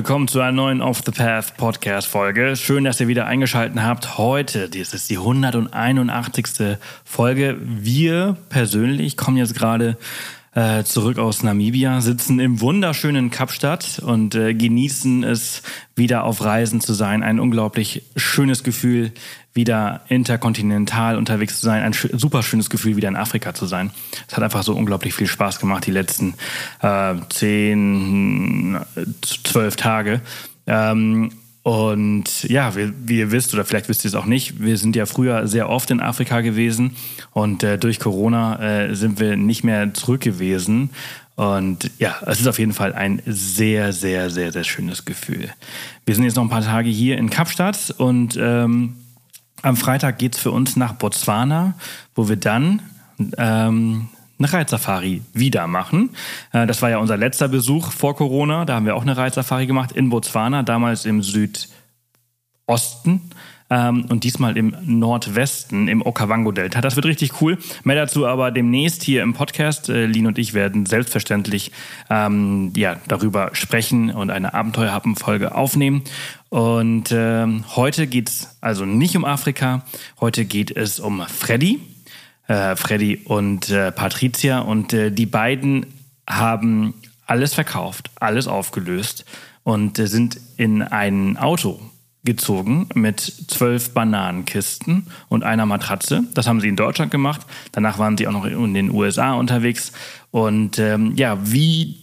willkommen zu einer neuen Off the Path Podcast Folge. Schön, dass ihr wieder eingeschaltet habt. Heute, das ist die 181. Folge. Wir persönlich kommen jetzt gerade äh, zurück aus Namibia, sitzen im wunderschönen Kapstadt und äh, genießen es, wieder auf Reisen zu sein. Ein unglaublich schönes Gefühl, wieder interkontinental unterwegs zu sein. Ein super schönes Gefühl, wieder in Afrika zu sein. Es hat einfach so unglaublich viel Spaß gemacht, die letzten äh, zehn, zwölf Tage. Ähm, und ja, wie, wie, ihr wisst, oder vielleicht wisst ihr es auch nicht, wir sind ja früher sehr oft in Afrika gewesen und äh, durch Corona äh, sind wir nicht mehr zurück gewesen. Und ja, es ist auf jeden Fall ein sehr, sehr, sehr, sehr schönes Gefühl. Wir sind jetzt noch ein paar Tage hier in Kapstadt und ähm, am Freitag geht es für uns nach Botswana, wo wir dann ähm, eine Reitsafari wieder machen. Äh, das war ja unser letzter Besuch vor Corona. Da haben wir auch eine Reitsafari gemacht in Botswana, damals im Südosten ähm, und diesmal im Nordwesten, im Okavango-Delta. Das wird richtig cool. Mehr dazu aber demnächst hier im Podcast. Äh, Lin und ich werden selbstverständlich ähm, ja, darüber sprechen und eine Abenteuerhappen-Folge aufnehmen. Und äh, heute geht es also nicht um Afrika, heute geht es um Freddy äh, Freddy und äh, Patricia. Und äh, die beiden haben alles verkauft, alles aufgelöst und äh, sind in ein Auto gezogen mit zwölf Bananenkisten und einer Matratze. Das haben sie in Deutschland gemacht. Danach waren sie auch noch in den USA unterwegs. Und ähm, ja, wie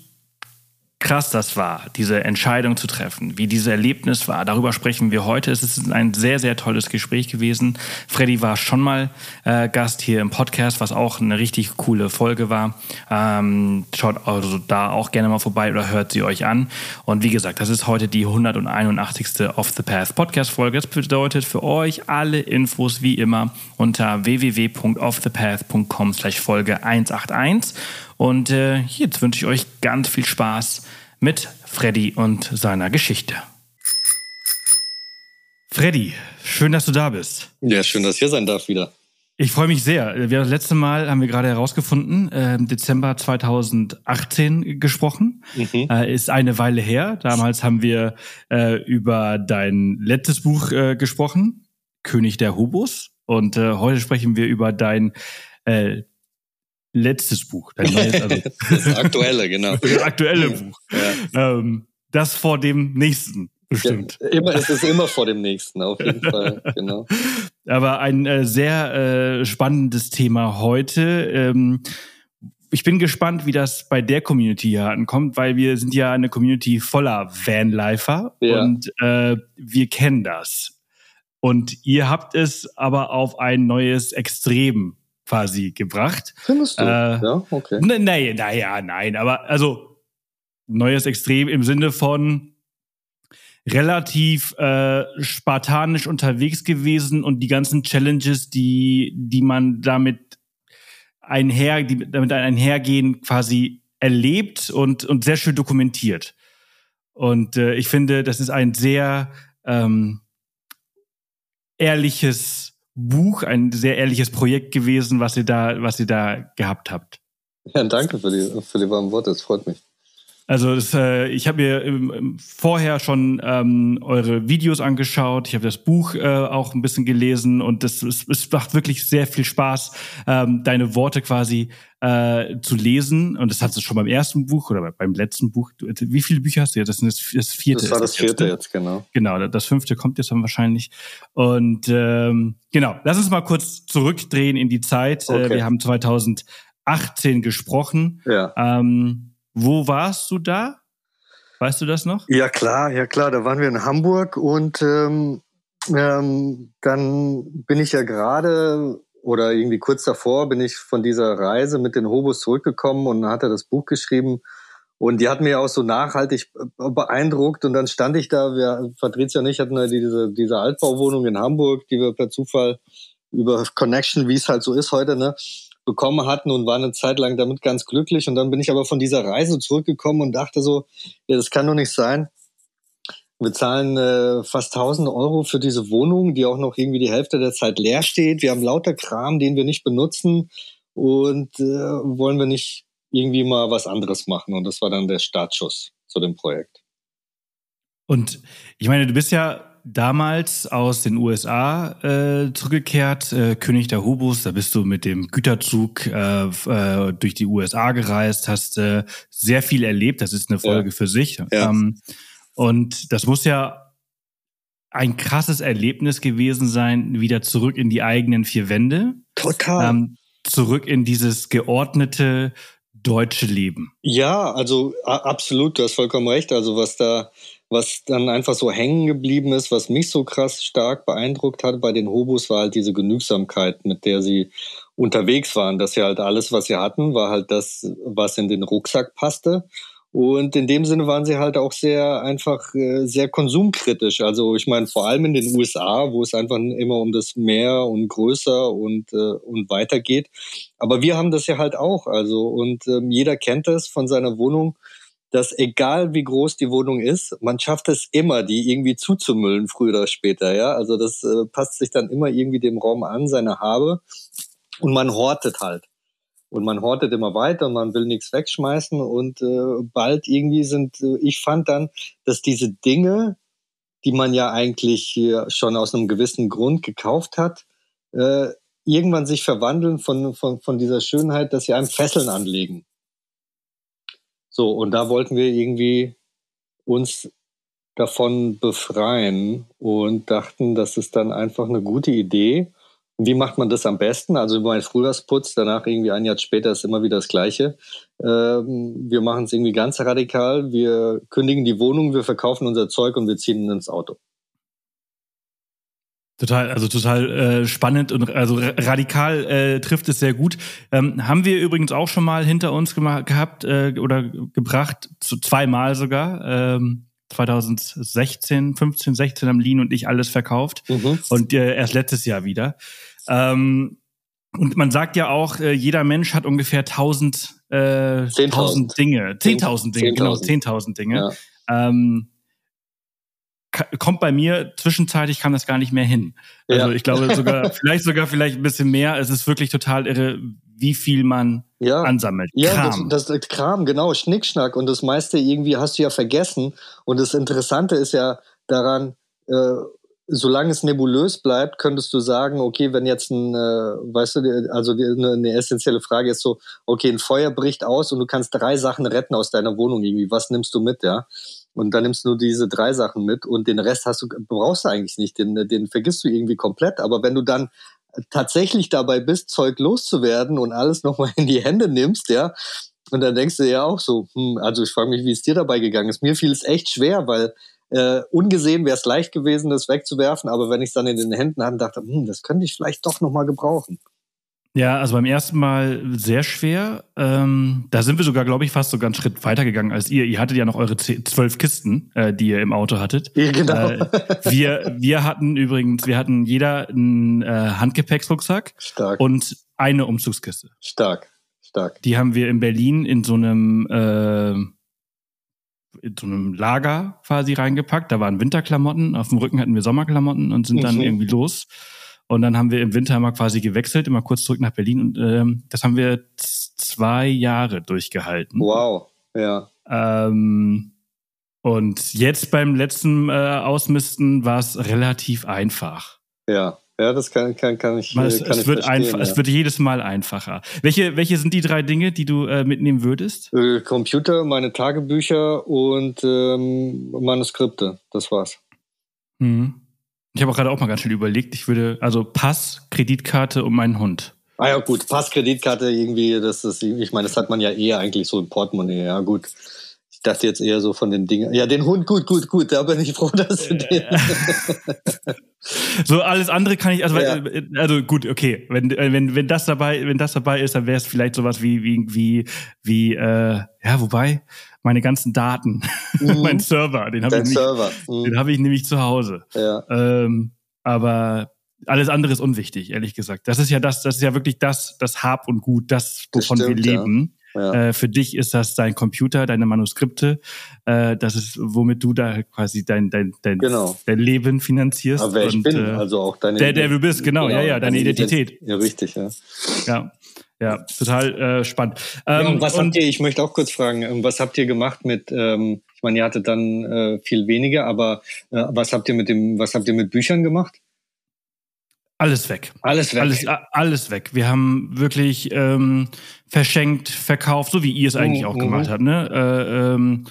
krass das war, diese Entscheidung zu treffen, wie dieses Erlebnis war. Darüber sprechen wir heute. Es ist ein sehr, sehr tolles Gespräch gewesen. Freddy war schon mal äh, Gast hier im Podcast, was auch eine richtig coole Folge war. Ähm, schaut also da auch gerne mal vorbei oder hört sie euch an. Und wie gesagt, das ist heute die 181. Off the Path Podcast Folge. Das bedeutet für euch alle Infos wie immer unter www.offthepath.com slash Folge 181. Und äh, jetzt wünsche ich euch ganz viel Spaß mit Freddy und seiner Geschichte. Freddy, schön, dass du da bist. Ja, schön, dass ich hier sein darf wieder. Ich freue mich sehr. Wir das letzte Mal haben wir gerade herausgefunden, äh, Dezember 2018 gesprochen. Mhm. Äh, ist eine Weile her. Damals haben wir äh, über dein letztes Buch äh, gesprochen, König der Hobos. Und äh, heute sprechen wir über dein äh, letztes Buch. Dein neues, also das aktuelle, genau. Das aktuelle Buch. Ja. Ähm, das vor dem nächsten. Bestimmt. Ja, immer, es ist immer vor dem nächsten, auf jeden Fall, genau. Aber ein äh, sehr äh, spannendes Thema heute. Ähm, ich bin gespannt, wie das bei der Community hier ankommt, weil wir sind ja eine Community voller Vanlifer ja. und äh, wir kennen das. Und ihr habt es aber auf ein neues Extrem quasi gebracht. Findest du? Äh, ja, okay. Ne, nee, naja, nein, aber also neues Extrem im Sinne von relativ äh, spartanisch unterwegs gewesen und die ganzen Challenges, die, die man damit einher, die damit einhergehen, quasi erlebt und, und sehr schön dokumentiert. Und äh, ich finde, das ist ein sehr ähm, ehrliches Buch, ein sehr ehrliches Projekt gewesen, was ihr da, was ihr da gehabt habt. Ja, danke für die, für die warmen Worte, das freut mich. Also das, äh, ich habe mir ähm, vorher schon ähm, eure Videos angeschaut, ich habe das Buch äh, auch ein bisschen gelesen und das es, es macht wirklich sehr viel Spaß, ähm, deine Worte quasi äh, zu lesen. Und das hast du schon beim ersten Buch oder beim letzten Buch. Wie viele Bücher hast du jetzt? Das ist das, vierte. Das war das vierte jetzt, ne? jetzt, genau. Genau, das fünfte kommt jetzt dann wahrscheinlich. Und ähm, genau, lass uns mal kurz zurückdrehen in die Zeit. Äh, okay. Äh, wir haben 2018 gesprochen. Ja. Ähm, wo warst du da? Weißt du das noch? Ja klar, ja klar. Da waren wir in Hamburg und ähm, ähm, dann bin ich ja gerade oder irgendwie kurz davor bin ich von dieser Reise mit den Hobos zurückgekommen und hatte das Buch geschrieben. Und die hat mir auch so nachhaltig beeindruckt. Und dann stand ich da, wir, Patricia und ich hatten ja diese, diese Altbauwohnung in Hamburg, die wir per Zufall über Connection, wie es halt so ist heute, ne, bekommen hatten und waren eine Zeit lang damit ganz glücklich. Und dann bin ich aber von dieser Reise zurückgekommen und dachte so, ja, das kann doch nicht sein. Wir zahlen äh, fast 1000 Euro für diese Wohnung, die auch noch irgendwie die Hälfte der Zeit leer steht. Wir haben lauter Kram, den wir nicht benutzen und äh, wollen wir nicht irgendwie mal was anderes machen. Und das war dann der Startschuss zu dem Projekt. Und ich meine, du bist ja damals aus den USA äh, zurückgekehrt, äh, König der Hobos. Da bist du mit dem Güterzug äh, äh, durch die USA gereist, hast äh, sehr viel erlebt. Das ist eine Folge ja. für sich. Ja. Ähm, und das muss ja ein krasses Erlebnis gewesen sein, wieder zurück in die eigenen vier Wände. Total. Ähm, zurück in dieses geordnete deutsche Leben. Ja, also absolut, du hast vollkommen recht. Also was da was dann einfach so hängen geblieben ist, was mich so krass stark beeindruckt hat bei den Hobos, war halt diese Genügsamkeit, mit der sie unterwegs waren. Dass sie halt alles, was sie hatten, war halt das, was in den Rucksack passte. Und in dem Sinne waren sie halt auch sehr einfach äh, sehr konsumkritisch. Also ich meine vor allem in den USA, wo es einfach immer um das mehr und größer und äh, und weiter geht. Aber wir haben das ja halt auch. Also und ähm, jeder kennt das von seiner Wohnung dass egal wie groß die Wohnung ist, man schafft es immer, die irgendwie zuzumüllen, früher oder später, ja. Also das äh, passt sich dann immer irgendwie dem Raum an, seine Habe. Und man hortet halt. Und man hortet immer weiter und man will nichts wegschmeißen. Und äh, bald irgendwie sind, äh, ich fand dann, dass diese Dinge, die man ja eigentlich schon aus einem gewissen Grund gekauft hat, äh, irgendwann sich verwandeln von, von, von dieser Schönheit, dass sie einem Fesseln anlegen. So, und da wollten wir irgendwie uns davon befreien und dachten, das ist dann einfach eine gute Idee. Wie macht man das am besten? Also mein Frühjahrsputz, danach irgendwie ein Jahr später ist immer wieder das Gleiche. Ähm, wir machen es irgendwie ganz radikal. Wir kündigen die Wohnung, wir verkaufen unser Zeug und wir ziehen ins Auto. Total, also total äh, spannend und also radikal äh, trifft es sehr gut. Ähm, haben wir übrigens auch schon mal hinter uns gehabt äh, oder gebracht, zu, zweimal sogar. Ähm, 2016, 15, 16 haben Lean und ich alles verkauft mhm. und äh, erst letztes Jahr wieder. Ähm, und man sagt ja auch, äh, jeder Mensch hat ungefähr 1000 äh, 10.000 Dinge, 10.000 Dinge, 10 genau, 10.000 Dinge. Ja. Ähm, kommt bei mir zwischenzeitlich kam das gar nicht mehr hin. Also ja. ich glaube sogar, vielleicht sogar vielleicht ein bisschen mehr. Es ist wirklich total irre, wie viel man ja. ansammelt. Ja, Kram. Das, das Kram, genau, Schnickschnack. Und das meiste irgendwie hast du ja vergessen. Und das Interessante ist ja daran, äh, solange es nebulös bleibt, könntest du sagen, okay, wenn jetzt ein, äh, weißt du, also eine, eine essentielle Frage ist so, okay, ein Feuer bricht aus und du kannst drei Sachen retten aus deiner Wohnung irgendwie. Was nimmst du mit, ja? Und dann nimmst du nur diese drei Sachen mit und den Rest hast du, brauchst du eigentlich nicht. Den, den vergisst du irgendwie komplett. Aber wenn du dann tatsächlich dabei bist, Zeug loszuwerden und alles nochmal in die Hände nimmst, ja, und dann denkst du ja auch so, hm, also ich frage mich, wie es dir dabei gegangen ist. Mir fiel es echt schwer, weil äh, ungesehen wäre es leicht gewesen, das wegzuwerfen, aber wenn ich es dann in den Händen hatte, dachte, hm, das könnte ich vielleicht doch nochmal gebrauchen. Ja, also beim ersten Mal sehr schwer. Ähm, da sind wir sogar, glaube ich, fast sogar einen Schritt weiter gegangen als ihr. Ihr hattet ja noch eure zwölf Kisten, äh, die ihr im Auto hattet. Ja, genau. Äh, wir, wir hatten übrigens, wir hatten jeder einen äh, Handgepäcksrucksack Stark. und eine Umzugskiste. Stark, stark. Die haben wir in Berlin in so einem äh, in so einem Lager quasi reingepackt. Da waren Winterklamotten, auf dem Rücken hatten wir Sommerklamotten und sind dann mhm. irgendwie los. Und dann haben wir im Winter mal quasi gewechselt, immer kurz zurück nach Berlin. Und ähm, das haben wir zwei Jahre durchgehalten. Wow, ja. Ähm, und jetzt beim letzten äh, Ausmisten war es relativ einfach. Ja, ja, das kann, kann, kann ich. Es, kann es ich wird einfach, ja. es wird jedes Mal einfacher. Welche, welche sind die drei Dinge, die du äh, mitnehmen würdest? Äh, Computer, meine Tagebücher und ähm, Manuskripte. Das war's. Mhm. Ich habe auch gerade auch mal ganz schnell überlegt, ich würde, also Pass, Kreditkarte und meinen Hund. Ah ja, gut, Pass, Kreditkarte irgendwie, das ist, ich meine, das hat man ja eher eigentlich so im Portemonnaie, ja gut. Ich dachte jetzt eher so von den Dingen. Ja, den Hund, gut, gut, gut, da bin ich froh, dass du den. so alles andere kann ich, also, ja. also gut, okay, wenn, wenn, wenn das dabei, wenn das dabei ist, dann wäre es vielleicht sowas wie, wie, wie, wie, äh, ja, wobei, meine ganzen Daten, mhm. mein Server, den habe ich, mhm. Den hab ich nämlich zu Hause. Ja. Ähm, aber alles andere ist unwichtig, ehrlich gesagt. Das ist ja das, das ist ja wirklich das, das Hab und Gut, das, wovon das stimmt, wir leben. Ja. Ja. Äh, für dich ist das dein Computer, deine Manuskripte. Äh, das ist, womit du da quasi dein, dein, dein, genau. dein Leben finanzierst. Aber wer und, ich bin, äh, also auch deine Der, der du bist, genau, genau ja, ja, deine Identität. Ja, richtig, ja. Ja. Ja, total äh, spannend. Ähm, ja, und was und, habt ihr, ich möchte auch kurz fragen, ähm, was habt ihr gemacht mit, ähm, ich meine, ihr hattet dann äh, viel weniger, aber äh, was habt ihr mit dem, was habt ihr mit Büchern gemacht? Alles weg. Alles weg. Alles, alles weg. Wir haben wirklich ähm, verschenkt, verkauft, so wie ihr es eigentlich Mhm, auch gemacht habt. Ne? Äh, ähm,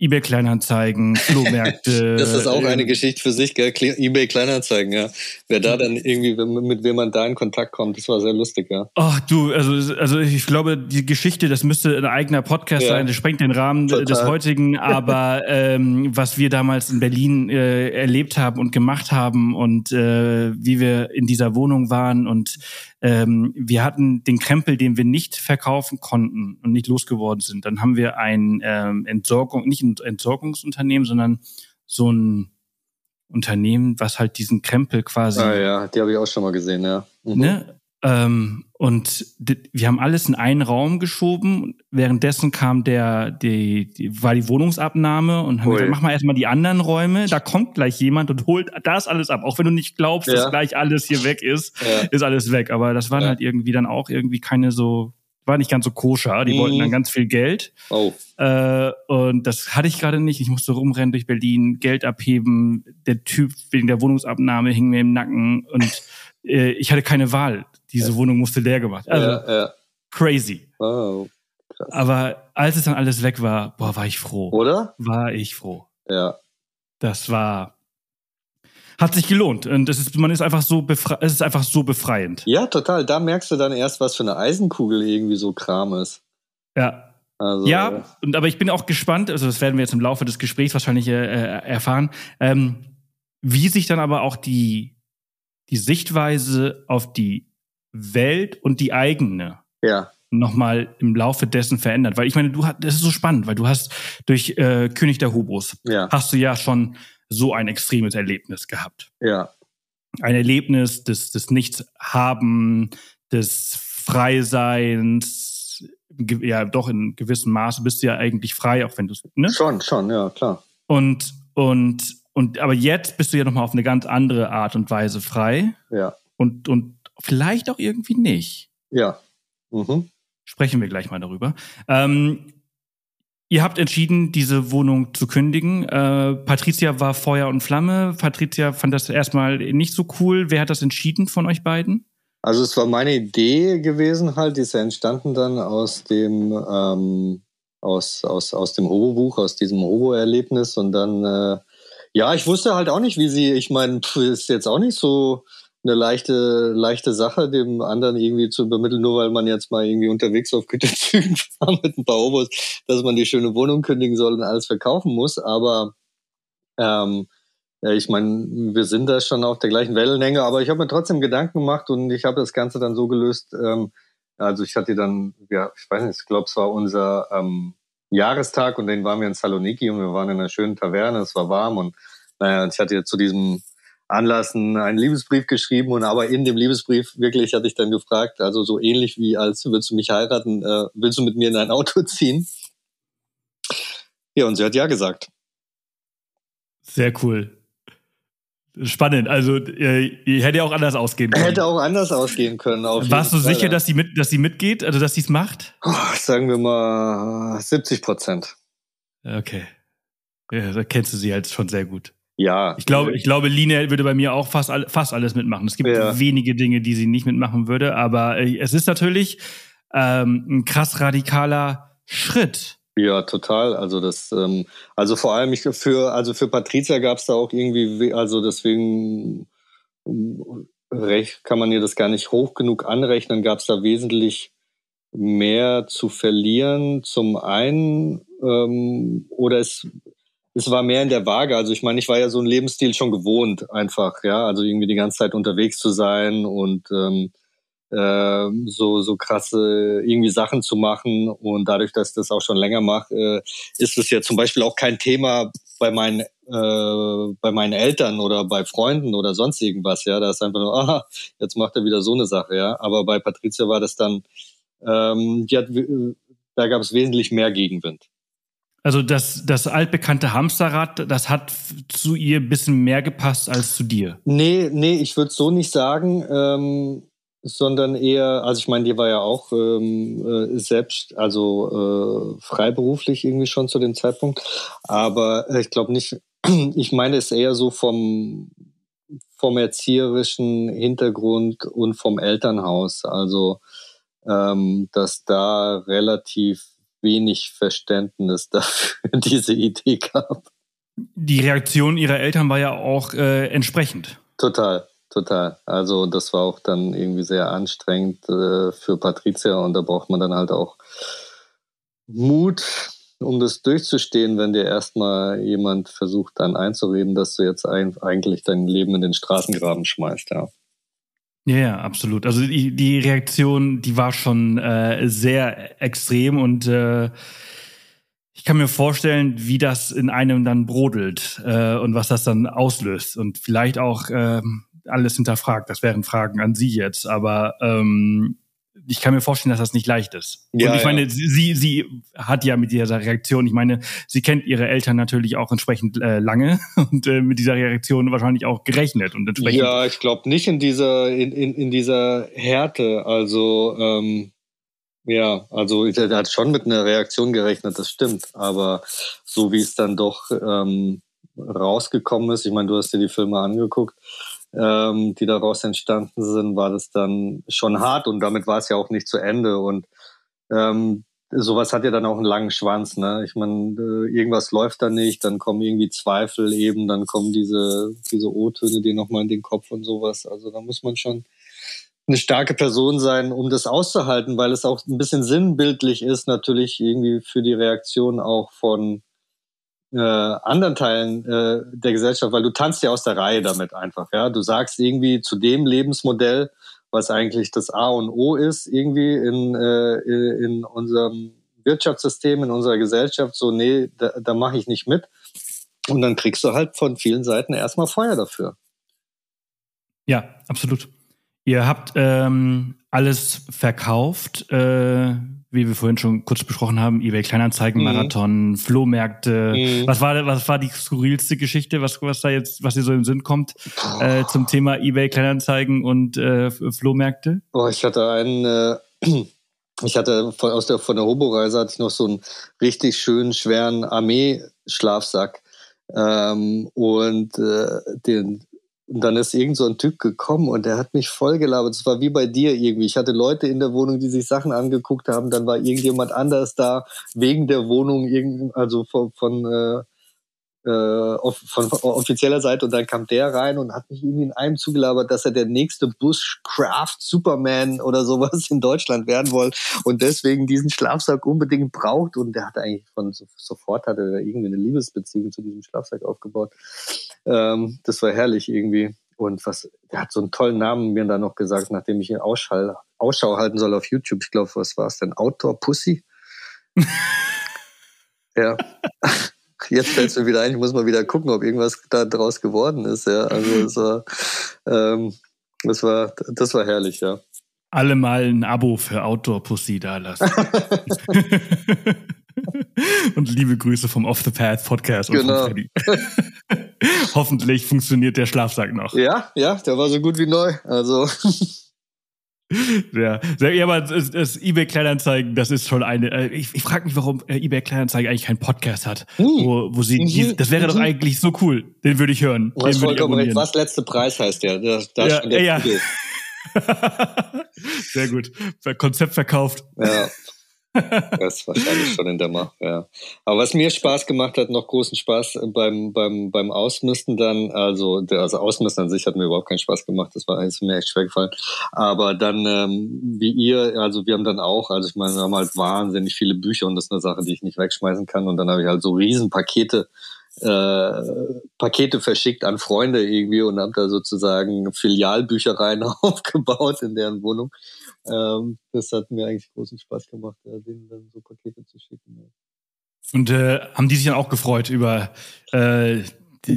eBay Kleinanzeigen, Flohmärkte. Das ist auch eine äh, Geschichte für sich, gell? EBay Kleinanzeigen, ja. Wer da dann irgendwie, mit, mit wem man da in Kontakt kommt, das war sehr lustig, ja. Ach du, also, also ich glaube, die Geschichte, das müsste ein eigener Podcast Ja. sein, das sprengt den Rahmen Total. des heutigen, aber ähm, was wir damals in Berlin äh, erlebt haben und gemacht haben und äh, wie wir in dieser Wohnung waren und ähm, wir hatten den Krempel, den wir nicht verkaufen konnten und nicht losgeworden sind. Dann haben wir ein ähm, Entsorgung, nicht ein Entsorgungsunternehmen, sondern so ein Unternehmen, was halt diesen Krempel quasi Ah ja, die habe ich auch schon mal gesehen, ja. Mhm. Ne? Ähm, und wir haben alles in einen Raum geschoben. Währenddessen kam der, die, die war die Wohnungsabnahme und haben Ui. gesagt, mach mal erstmal die anderen Räume. Da kommt gleich jemand und holt das alles ab. Auch wenn du nicht glaubst, Ja. dass gleich alles hier weg ist, Ja. ist alles weg. Aber das waren Ja. halt irgendwie dann auch irgendwie keine so, war nicht ganz so koscher. Die Mhm. wollten dann ganz viel Geld. Oh, Äh, und das hatte ich gerade nicht. Ich musste rumrennen durch Berlin, Geld abheben. Der Typ wegen der Wohnungsabnahme hing mir im Nacken und äh, ich hatte keine Wahl. Diese Wohnung musste leer gemacht. Also ja, ja. crazy. Oh. Aber als es dann alles weg war, boah, war ich froh. Oder? War ich froh. Ja. Das war hat sich gelohnt und es ist man ist einfach so befre es ist einfach so befreiend. Ja, total. Da merkst du dann erst, was für eine Eisenkugel irgendwie so Kram ist. Ja. Also, Ja, und, aber ich bin auch gespannt, also das werden wir jetzt im Laufe des Gesprächs wahrscheinlich äh, erfahren, ähm, wie sich dann aber auch die, die Sichtweise auf die Welt und die eigene Ja, nochmal im Laufe dessen verändert. Weil ich meine, du hast, das ist so spannend, weil du hast durch äh, König der Hobos ja, hast du ja schon so ein extremes Erlebnis gehabt. ja. Ein Erlebnis des, des Nichts-Haben, des Freiseins, ja, doch in gewissem Maße bist du ja eigentlich frei, auch wenn du ne? Schon, schon, ja, klar. Und, und, und, aber jetzt bist du ja nochmal auf eine ganz andere Art und Weise frei Ja, und, und vielleicht auch irgendwie nicht. ja. Mhm. Sprechen wir gleich mal darüber. Ähm, ihr habt entschieden, diese Wohnung zu kündigen. Äh, Patricia war Feuer und Flamme. Patricia fand das erstmal nicht so cool. Wer hat das entschieden von euch beiden? Also es war meine Idee gewesen halt, die ist ja entstanden dann aus dem ähm, aus, aus, aus dem Hobo-Buch, aus diesem Hobo-Erlebnis und dann äh, ja, ich wusste halt auch nicht, wie sie, ich meine, ist jetzt auch nicht so eine leichte, leichte Sache, dem anderen irgendwie zu übermitteln, nur weil man jetzt mal irgendwie unterwegs auf Güterzügen war mit ein paar Hobos, dass man die schöne Wohnung kündigen soll und alles verkaufen muss. Aber ähm, ja, ich meine, wir sind da schon auf der gleichen Wellenlänge, aber ich habe mir trotzdem Gedanken gemacht und ich habe das Ganze dann so gelöst. Ähm, also ich hatte dann, ja, ich weiß nicht, ich glaube, es war unser ähm, Jahrestag und den waren wir in Saloniki und wir waren in einer schönen Taverne, es war warm und naja, ich hatte zu diesem Anlass einen Liebesbrief geschrieben und aber in dem Liebesbrief wirklich hatte ich dann gefragt, also so ähnlich wie als willst du mich heiraten, äh, willst du mit mir in ein Auto ziehen? Ja, und sie hat ja gesagt. Sehr cool. Spannend. Also, äh, hätte ja auch anders ausgehen können. Hätte auch anders ausgehen können. Warst du Fall, sicher, ja. dass sie, mit, dass sie mitgeht, also dass sie es macht? Oh, sagen wir mal 70 Prozent. Okay. Ja, da kennst du sie halt schon sehr gut. Ja. Ich glaube, ich glaube, Line würde bei mir auch fast, all, fast alles mitmachen. Es gibt Ja. wenige Dinge, die sie nicht mitmachen würde, aber äh, es ist natürlich ähm, ein krass radikaler Schritt. Ja, total. Also das, ähm, also vor allem ich für, also für Patricia gab es da auch irgendwie, also deswegen ähm, recht, kann man ihr das gar nicht hoch genug anrechnen, gab es da wesentlich mehr zu verlieren. Zum einen, ähm, oder es, es war mehr in der Waage. Also ich meine, ich war ja so einen Lebensstil schon gewohnt, einfach, ja, also irgendwie die ganze Zeit unterwegs zu sein und ähm, ähm, so so krasse irgendwie Sachen zu machen und dadurch, dass ich das auch schon länger mache, äh, ist es ja zum Beispiel auch kein Thema bei meinen äh, bei meinen Eltern oder bei Freunden oder sonst irgendwas, ja, da ist einfach nur, aha, jetzt macht er wieder so eine Sache, ja, aber bei Patricia war das dann, ähm, die hat, äh, da gab es wesentlich mehr Gegenwind. Also das, das altbekannte Hamsterrad, das hat zu ihr ein bisschen mehr gepasst als zu dir. Nee, nee, ich würde so nicht sagen. Ähm, sondern eher, also ich meine, die war ja auch ähm, äh, selbst, also äh, freiberuflich irgendwie schon zu dem Zeitpunkt. Aber ich glaube nicht, ich meine es eher so vom, vom erzieherischen Hintergrund und vom Elternhaus. Also, ähm, dass da relativ wenig Verständnis dafür diese Idee gab. Die Reaktion ihrer Eltern war ja auch äh, entsprechend. Total, total. Also das war auch dann irgendwie sehr anstrengend äh, für Patricia und da braucht man dann halt auch Mut, um das durchzustehen, wenn dir erstmal jemand versucht dann einzureden, dass du jetzt ein, eigentlich dein Leben in den Straßengraben schmeißt, ja. Ja, ja, absolut. Also die, die Reaktion, die war schon äh, sehr extrem und äh, ich kann mir vorstellen, wie das in einem dann brodelt äh, und was das dann auslöst und vielleicht auch äh, alles hinterfragt. Das wären Fragen an Sie jetzt, aber ähm, ich kann mir vorstellen, dass das nicht leicht ist. Ja, und ich meine, ja. sie, sie hat ja mit dieser Reaktion, ich meine, sie kennt ihre Eltern natürlich auch entsprechend äh, lange und äh, mit dieser Reaktion wahrscheinlich auch gerechnet und entsprechend. Ja, ich glaube nicht in dieser, in, in, in dieser Härte. Also ähm, ja, also er hat schon mit einer Reaktion gerechnet, das stimmt. Aber so wie es dann doch ähm, rausgekommen ist, ich meine, du hast dir die Filme angeguckt, ähm, die daraus entstanden sind, war das dann schon hart und damit war es ja auch nicht zu Ende. Und ähm, sowas hat ja dann auch einen langen Schwanz. Ne? Ich meine, äh, irgendwas läuft da nicht, dann kommen irgendwie Zweifel eben, dann kommen diese, diese O-Töne dir nochmal in den Kopf und sowas. Also da muss man schon eine starke Person sein, um das auszuhalten, weil es auch ein bisschen sinnbildlich ist, natürlich irgendwie für die Reaktion auch von äh, anderen Teilen äh, der Gesellschaft, weil du tanzt ja aus der Reihe damit einfach. Ja, du sagst irgendwie zu dem Lebensmodell, was eigentlich das A und O ist, irgendwie in äh, in unserem Wirtschaftssystem, in unserer Gesellschaft, so nee, da, da mache ich nicht mit. Und dann kriegst du halt von vielen Seiten erstmal Feuer dafür. Ja, absolut. Ihr habt ähm, alles verkauft. Äh, wie wir vorhin schon kurz besprochen haben, eBay Kleinanzeigen, mhm. Marathon, Flohmärkte. Mhm. Was war was war die skurrilste Geschichte, was was da jetzt was dir so im Sinn kommt äh, zum Thema eBay Kleinanzeigen und äh, Flohmärkte? Oh, ich hatte einen äh, ich hatte von, aus der, von der Hobo-Reise hatte ich noch so einen richtig schönen, schweren Armee-Schlafsack. Ähm, und äh, den, und dann ist irgend so ein Typ gekommen und der hat mich voll gelabert. Es war wie bei dir irgendwie. Ich hatte Leute in der Wohnung, die sich Sachen angeguckt haben. Dann war irgendjemand anders da wegen der Wohnung, also von, von äh, äh, von offizieller Seite und dann kam der rein und hat mich irgendwie in einem zugelabert, dass er der nächste Bushcraft Superman oder sowas in Deutschland werden wollte und deswegen diesen Schlafsack unbedingt braucht und der hat eigentlich von sofort hatte er irgendwie eine Liebesbeziehung zu diesem Schlafsack aufgebaut. Ähm, das war herrlich irgendwie und was, der hat so einen tollen Namen mir dann noch gesagt, nachdem ich ihn Ausschall, Ausschau halten soll auf YouTube. Ich glaube, was war es denn? Outdoor Pussy? ja. Jetzt fällt es mir wieder ein, ich muss mal wieder gucken, ob irgendwas da draus geworden ist. Ja, also es war, ähm, das war, das war herrlich, ja. Alle mal ein Abo für Outdoor Pussy da lassen. und liebe Grüße vom Off the Path Podcast und genau. Hoffentlich funktioniert der Schlafsack noch. Ja, ja, der war so gut wie neu. Also ja, ja, aber das, das eBay Kleinanzeigen, das ist schon eine. Äh, ich, ich frage mich, warum äh, eBay Kleinanzeigen eigentlich keinen Podcast hat, hm. wo, wo sie. Mhm. das wäre mhm. doch eigentlich so cool. Den würde ich hören. Du hast vollkommen recht. Was letzte Preis heißt der? Das, das ja, ja. Sehr gut. Konzept verkauft. Ja. das ist wahrscheinlich schon in der Macht, ja. Aber was mir Spaß gemacht hat, noch großen Spaß beim, beim, beim Ausmisten dann, also, also Ausmisten an sich hat mir überhaupt keinen Spaß gemacht, das war ist mir echt schwer gefallen. Aber dann, ähm, wie ihr, also wir haben dann auch, also ich meine, wir haben halt wahnsinnig viele Bücher und das ist eine Sache, die ich nicht wegschmeißen kann. Und dann habe ich halt so Riesenpakete äh, Pakete verschickt an Freunde irgendwie und habe da sozusagen Filialbüchereien aufgebaut in deren Wohnung. Ähm, das hat mir eigentlich großen Spaß gemacht, ja, denen dann so Pakete zu schicken. Ja. Und äh, haben die sich dann auch gefreut über äh,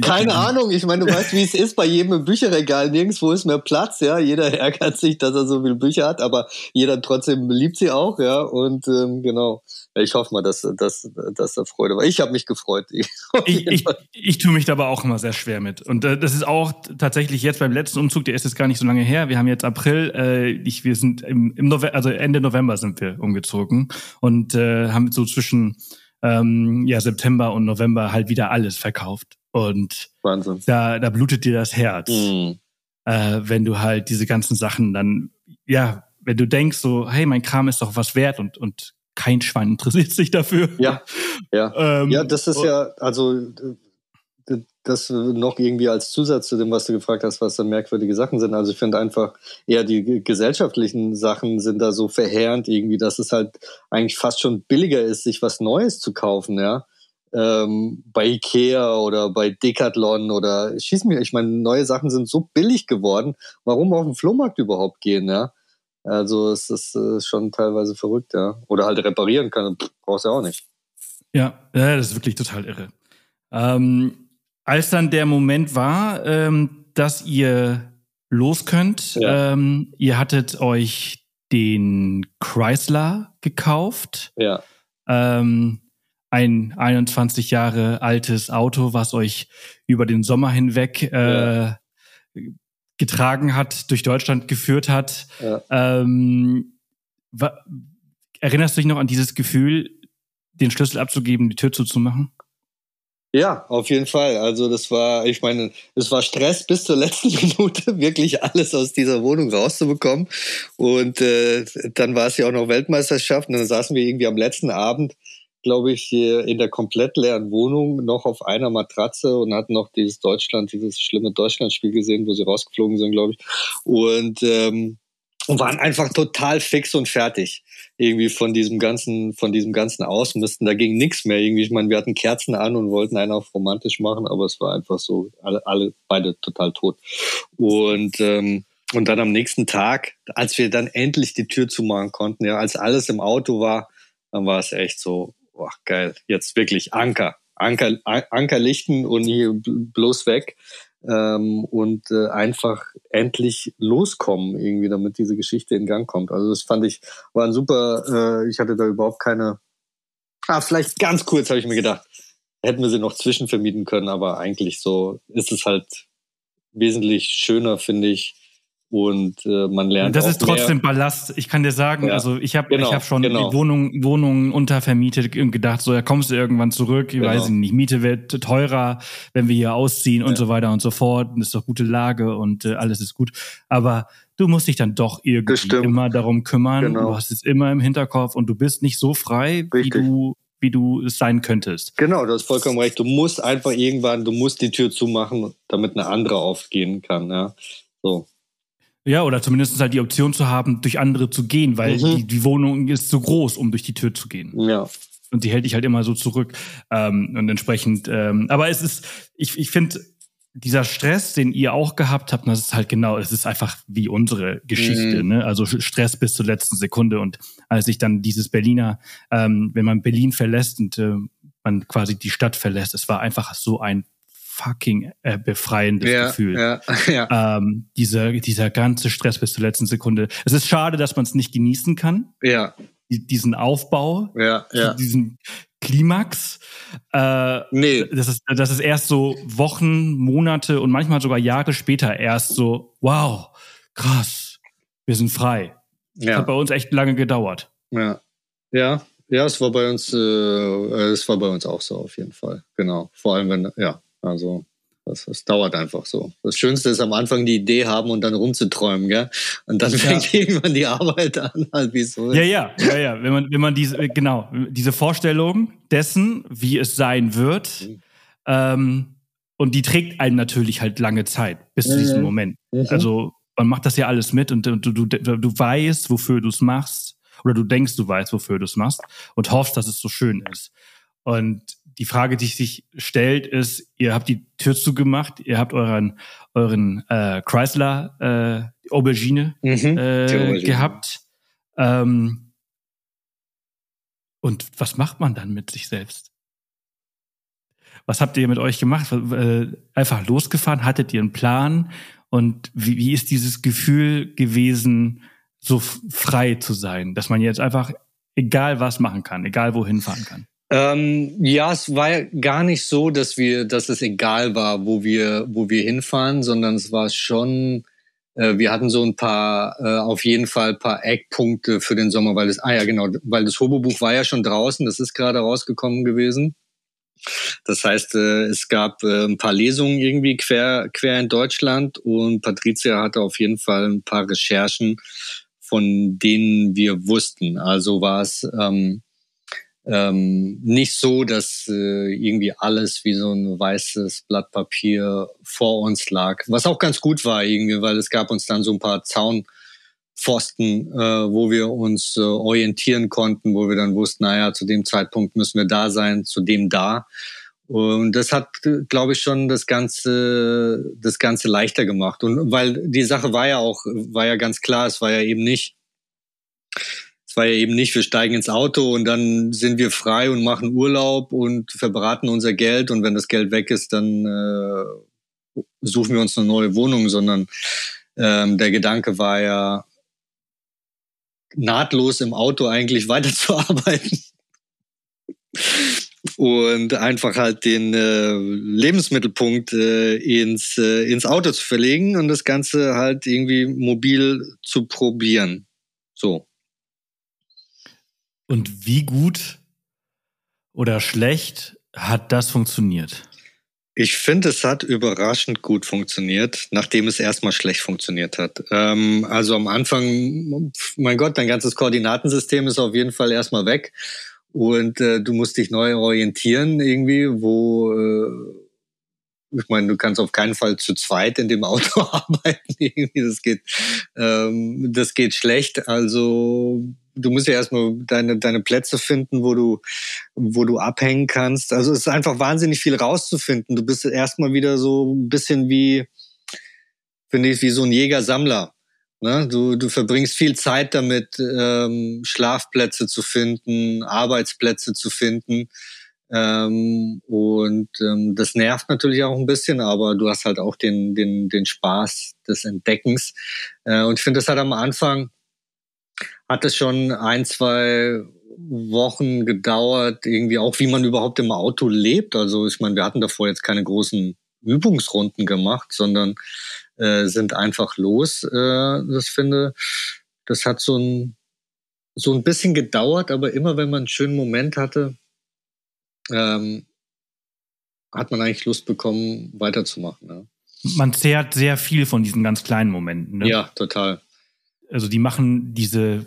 Keine Ahnung, ich meine, du weißt, wie es ist bei jedem im Bücherregal. Nirgendwo ist mehr Platz, ja. Jeder ärgert sich, dass er so viele Bücher hat, aber jeder trotzdem liebt sie auch, ja. Und ähm, genau. Ich hoffe mal, dass, dass, dass da Freude war. Ich habe mich gefreut. ich, ich, ich tue mich dabei auch immer sehr schwer mit. Und äh, das ist auch tatsächlich jetzt beim letzten Umzug, der ist jetzt gar nicht so lange her. Wir haben jetzt April, äh, ich, wir sind im, im November, also Ende November sind wir umgezogen und äh, haben so zwischen ähm, ja, September und November halt wieder alles verkauft. Und Wahnsinn. Da, da blutet dir das Herz, mhm. äh, wenn du halt diese ganzen Sachen dann, ja, wenn du denkst so, hey, mein Kram ist doch was wert und, und kein Schwein interessiert sich dafür. Ja, ja. Ähm, ja, das ist ja, also das noch irgendwie als Zusatz zu dem, was du gefragt hast, was da merkwürdige Sachen sind. Also ich finde einfach eher die gesellschaftlichen Sachen sind da so verheerend irgendwie, dass es halt eigentlich fast schon billiger ist, sich was Neues zu kaufen, ja. Ähm, bei Ikea oder bei Decathlon oder schieß mir, ich meine, neue Sachen sind so billig geworden. Warum auf den Flohmarkt überhaupt gehen, ja? Also es ist äh, schon teilweise verrückt, ja. Oder halt reparieren kann, brauchst du ja auch nicht. Ja, ja, das ist wirklich total irre. Ähm, als dann der Moment war, ähm, dass ihr los könnt, ja. ähm, ihr hattet euch den Chrysler gekauft. Ja. Ähm, ein 21 Jahre altes Auto, was euch über den Sommer hinweg äh, ja. getragen hat, durch Deutschland geführt hat. Ja. Ähm, erinnerst du dich noch an dieses Gefühl, den Schlüssel abzugeben, die Tür zuzumachen? Ja, auf jeden Fall. Also das war, ich meine, es war Stress bis zur letzten Minute, wirklich alles aus dieser Wohnung rauszubekommen. Und äh, dann war es ja auch noch Weltmeisterschaft. Und dann saßen wir irgendwie am letzten Abend, glaube ich, in der komplett leeren Wohnung noch auf einer Matratze und hatten noch dieses Deutschland, dieses schlimme Deutschlandspiel gesehen, wo sie rausgeflogen sind, glaube ich. Und ähm, und waren einfach total fix und fertig irgendwie von diesem ganzen von diesem ganzen Ausmisten da ging nichts mehr irgendwie. Ich meine wir hatten Kerzen an und wollten einen auf romantisch machen aber es war einfach so alle alle beide total tot. Und ähm, und dann am nächsten Tag als wir dann endlich die Tür zumachen konnten ja als alles im Auto war dann war es echt so boah, geil jetzt wirklich Anker Anker Anker lichten und hier bloß weg ähm, und äh, einfach endlich loskommen, irgendwie, damit diese Geschichte in Gang kommt. Also das fand ich, war ein super, äh, ich hatte da überhaupt keine. Ah, vielleicht ganz kurz habe ich mir gedacht, hätten wir sie noch zwischenvermieten können, aber eigentlich so ist es halt wesentlich schöner, finde ich, und äh, man lernt. Das ist trotzdem mehr. Ballast. Ich kann dir sagen, ja. also ich habe genau, ich hab schon genau. die Wohnung, Wohnungen untervermietet und gedacht, so ja kommst du irgendwann zurück, ich genau. weiß nicht, Miete wird teurer, wenn wir hier ausziehen ja. und so weiter und so fort. Und ist doch gute Lage und äh, alles ist gut. Aber du musst dich dann doch irgendwie immer darum kümmern. Genau. Du hast es immer im Hinterkopf und du bist nicht so frei, Richtig. wie du wie du es sein könntest. Genau, du hast vollkommen recht. Du musst einfach irgendwann, du musst die Tür zumachen, damit eine andere aufgehen kann. Ja, so. Ja, oder zumindest halt die Option zu haben, durch andere zu gehen, weil mhm. die, die Wohnung ist zu groß, um durch die Tür zu gehen. Ja. Und die hält dich halt immer so zurück. Ähm, und entsprechend, ähm, aber es ist, ich, ich finde, dieser Stress, den ihr auch gehabt habt, das ist halt genau, es ist einfach wie unsere Geschichte, mhm. ne? Also Stress bis zur letzten Sekunde. Und als ich dann dieses Berliner, ähm, wenn man Berlin verlässt und äh, man quasi die Stadt verlässt, es war einfach so ein fucking äh, befreiendes ja, Gefühl. Ja, ja. Ähm, dieser, dieser ganze Stress bis zur letzten Sekunde. Es ist schade, dass man es nicht genießen kann. Ja. Die, diesen Aufbau, ja, ja. diesen Klimax. Äh, nee. Das ist, das ist erst so Wochen, Monate und manchmal sogar Jahre später erst so, wow, krass, wir sind frei. Ja. Das hat bei uns echt lange gedauert. Ja. Ja, ja, es war bei uns, äh, es war bei uns auch so auf jeden Fall. Genau. Vor allem, wenn, ja, also das, das dauert einfach so. Das Schönste ist am Anfang die Idee haben und dann rumzuträumen, gell? Und dann fängt ja. irgendwann die Arbeit an, halt wie so. Ja, ja, ja, ja. Wenn man, wenn man diese, genau, diese Vorstellung dessen, wie es sein wird, mhm. ähm, und die trägt einen natürlich halt lange Zeit bis zu diesem mhm. Moment. Mhm. Also man macht das ja alles mit und, und du, du, du weißt, wofür du es machst, oder du denkst, du weißt, wofür du es machst und hoffst, dass es so schön ist. Und die Frage, die sich stellt, ist, ihr habt die Tür zugemacht, ihr habt euren, euren äh, Chrysler äh, Aubergine, mhm, äh, Aubergine. gehabt. Ähm, und was macht man dann mit sich selbst? Was habt ihr mit euch gemacht? Äh, einfach losgefahren? Hattet ihr einen Plan? Und wie, wie ist dieses Gefühl gewesen, so frei zu sein, dass man jetzt einfach egal was machen kann, egal wohin fahren kann? Ähm, ja, es war gar nicht so, dass wir, dass es egal war, wo wir, wo wir hinfahren, sondern es war schon, äh, wir hatten so ein paar, äh, auf jeden Fall paar Eckpunkte für den Sommer, weil das, ah ja genau, weil das Hobo-Buch war ja schon draußen, das ist gerade rausgekommen gewesen. Das heißt, äh, es gab äh, ein paar Lesungen irgendwie quer, quer in Deutschland und Patricia hatte auf jeden Fall ein paar Recherchen, von denen wir wussten. Also war es ähm, ähm, nicht so, dass äh, irgendwie alles wie so ein weißes Blatt Papier vor uns lag. Was auch ganz gut war irgendwie, weil es gab uns dann so ein paar Zaunpfosten, äh, wo wir uns äh, orientieren konnten, wo wir dann wussten, naja, zu dem Zeitpunkt müssen wir da sein, zu dem da. Und das hat, glaube ich, schon das Ganze, das Ganze leichter gemacht. Und weil die Sache war ja auch, war ja ganz klar, es war ja eben nicht, es war ja eben nicht, wir steigen ins Auto und dann sind wir frei und machen Urlaub und verbraten unser Geld und wenn das Geld weg ist, dann äh, suchen wir uns eine neue Wohnung, sondern ähm, der Gedanke war ja nahtlos im Auto eigentlich weiterzuarbeiten und einfach halt den äh, Lebensmittelpunkt äh, ins, äh, ins Auto zu verlegen und das Ganze halt irgendwie mobil zu probieren. So. Und wie gut oder schlecht hat das funktioniert? Ich finde, es hat überraschend gut funktioniert, nachdem es erstmal schlecht funktioniert hat. Ähm, also am Anfang, mein Gott, dein ganzes Koordinatensystem ist auf jeden Fall erstmal weg und äh, du musst dich neu orientieren irgendwie, wo äh, ich meine, du kannst auf keinen Fall zu zweit in dem Auto arbeiten. Irgendwie, das geht, ähm, das geht schlecht. Also du musst ja erstmal deine, deine Plätze finden, wo du, wo du abhängen kannst. Also es ist einfach wahnsinnig viel rauszufinden. Du bist erstmal wieder so ein bisschen wie, finde ich, wie so ein Jäger-Sammler. Ne? Du, du verbringst viel Zeit damit, ähm, Schlafplätze zu finden, Arbeitsplätze zu finden. Ähm, und ähm, das nervt natürlich auch ein bisschen, aber du hast halt auch den, den, den Spaß des Entdeckens. Äh, und ich finde, das hat am Anfang, hat es schon ein, zwei Wochen gedauert, irgendwie auch, wie man überhaupt im Auto lebt. Also ich meine, wir hatten davor jetzt keine großen Übungsrunden gemacht, sondern äh, sind einfach los. Äh, das finde, das hat so ein, so ein bisschen gedauert, aber immer wenn man einen schönen Moment hatte, ähm, hat man eigentlich Lust bekommen, weiterzumachen. Ne? Man zehrt sehr viel von diesen ganz kleinen Momenten. Ne? Ja, total. Also die machen diese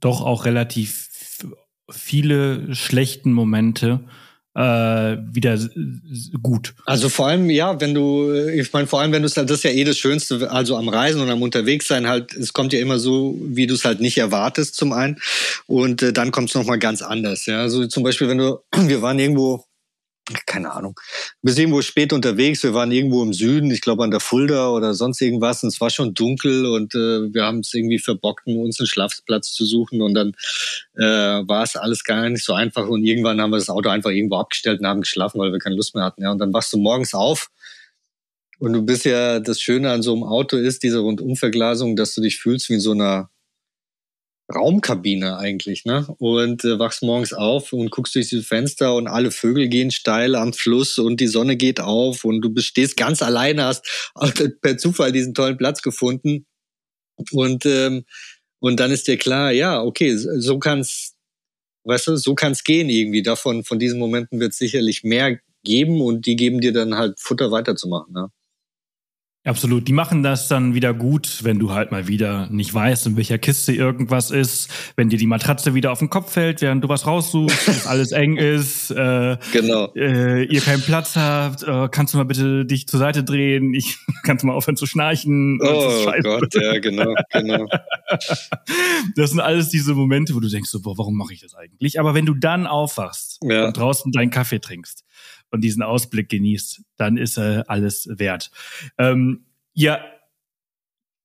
doch auch relativ viele schlechten Momente äh, wieder gut. Also vor allem, ja, wenn du, ich meine, vor allem, wenn du es halt, das ist ja eh das Schönste, also am Reisen und am Unterwegssein halt, es kommt ja immer so, wie du es halt nicht erwartest zum einen und äh, dann kommt es nochmal ganz anders, ja. Also zum Beispiel, wenn du, wir waren irgendwo keine Ahnung. Wir sind irgendwo spät unterwegs. Wir waren irgendwo im Süden, ich glaube an der Fulda oder sonst irgendwas. Und es war schon dunkel und äh, wir haben es irgendwie verbockt, uns einen Schlafplatz zu suchen. Und dann äh, war es alles gar nicht so einfach. Und irgendwann haben wir das Auto einfach irgendwo abgestellt und haben geschlafen, weil wir keine Lust mehr hatten. Ja, und dann wachst du morgens auf. Und du bist ja, das Schöne an so einem Auto ist, diese Rundumverglasung, dass du dich fühlst wie in so einer Raumkabine eigentlich, ne? Und äh, wachst morgens auf und guckst durch die Fenster und alle Vögel gehen steil am Fluss und die Sonne geht auf und du stehst ganz alleine, hast per Zufall diesen tollen Platz gefunden und ähm, und dann ist dir klar, ja, okay, so kann's, weißt du, so kann's gehen irgendwie. Davon von diesen Momenten wird sicherlich mehr geben und die geben dir dann halt Futter weiterzumachen, ne? Absolut. Die machen das dann wieder gut, wenn du halt mal wieder nicht weißt, in welcher Kiste irgendwas ist, wenn dir die Matratze wieder auf den Kopf fällt, während du was raussuchst, dass alles eng ist, äh, genau. äh, ihr keinen Platz habt, äh, kannst du mal bitte dich zur Seite drehen, ich kannst du mal aufhören zu schnarchen. Oh Gott, ja, genau, genau. Das sind alles diese Momente, wo du denkst, so, boah, warum mache ich das eigentlich? Aber wenn du dann aufwachst ja. und draußen deinen Kaffee trinkst, und diesen Ausblick genießt, dann ist äh, alles wert. Ähm, ja,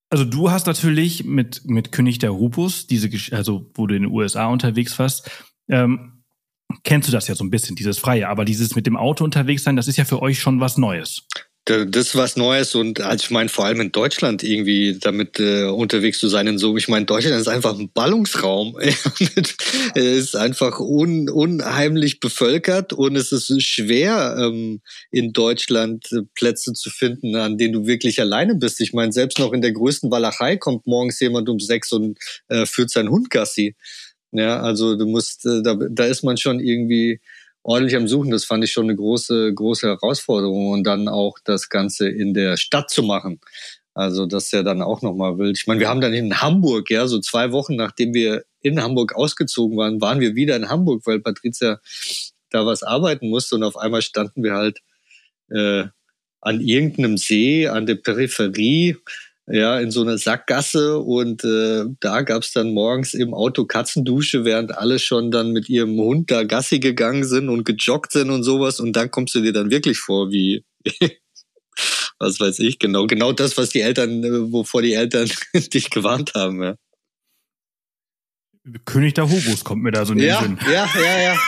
also du hast natürlich mit, mit König der Rupus, diese, also wo du in den USA unterwegs warst, ähm, kennst du das ja so ein bisschen, dieses Freie. Aber dieses mit dem Auto unterwegs sein, das ist ja für euch schon was Neues das ist was Neues und also ich meine vor allem in Deutschland irgendwie damit äh, unterwegs zu sein und so. Ich meine Deutschland ist einfach ein Ballungsraum. es ist einfach un, unheimlich bevölkert und es ist schwer ähm, in Deutschland äh, Plätze zu finden, an denen du wirklich alleine bist. Ich meine selbst noch in der größten Walachei kommt morgens jemand um sechs und äh, führt seinen Hund Gassi. Ja, also du musst, äh, da, da ist man schon irgendwie ordentlich am Suchen. Das fand ich schon eine große, große Herausforderung. Und dann auch das Ganze in der Stadt zu machen. Also das ist ja dann auch nochmal wild. Ich meine, wir haben dann in Hamburg, ja, so zwei Wochen nachdem wir in Hamburg ausgezogen waren, waren wir wieder in Hamburg, weil Patricia da was arbeiten musste. Und auf einmal standen wir halt äh, an irgendeinem See, an der Peripherie ja, in so einer Sackgasse und äh, da gab's dann morgens im Auto Katzendusche, während alle schon dann mit ihrem Hund da Gassi gegangen sind und gejoggt sind und sowas und dann kommst du dir dann wirklich vor wie was weiß ich genau, genau das, was die Eltern, äh, wovor die Eltern dich gewarnt haben, ja. König der Hobos kommt mir da so in den ja, Sinn. Ja, ja, ja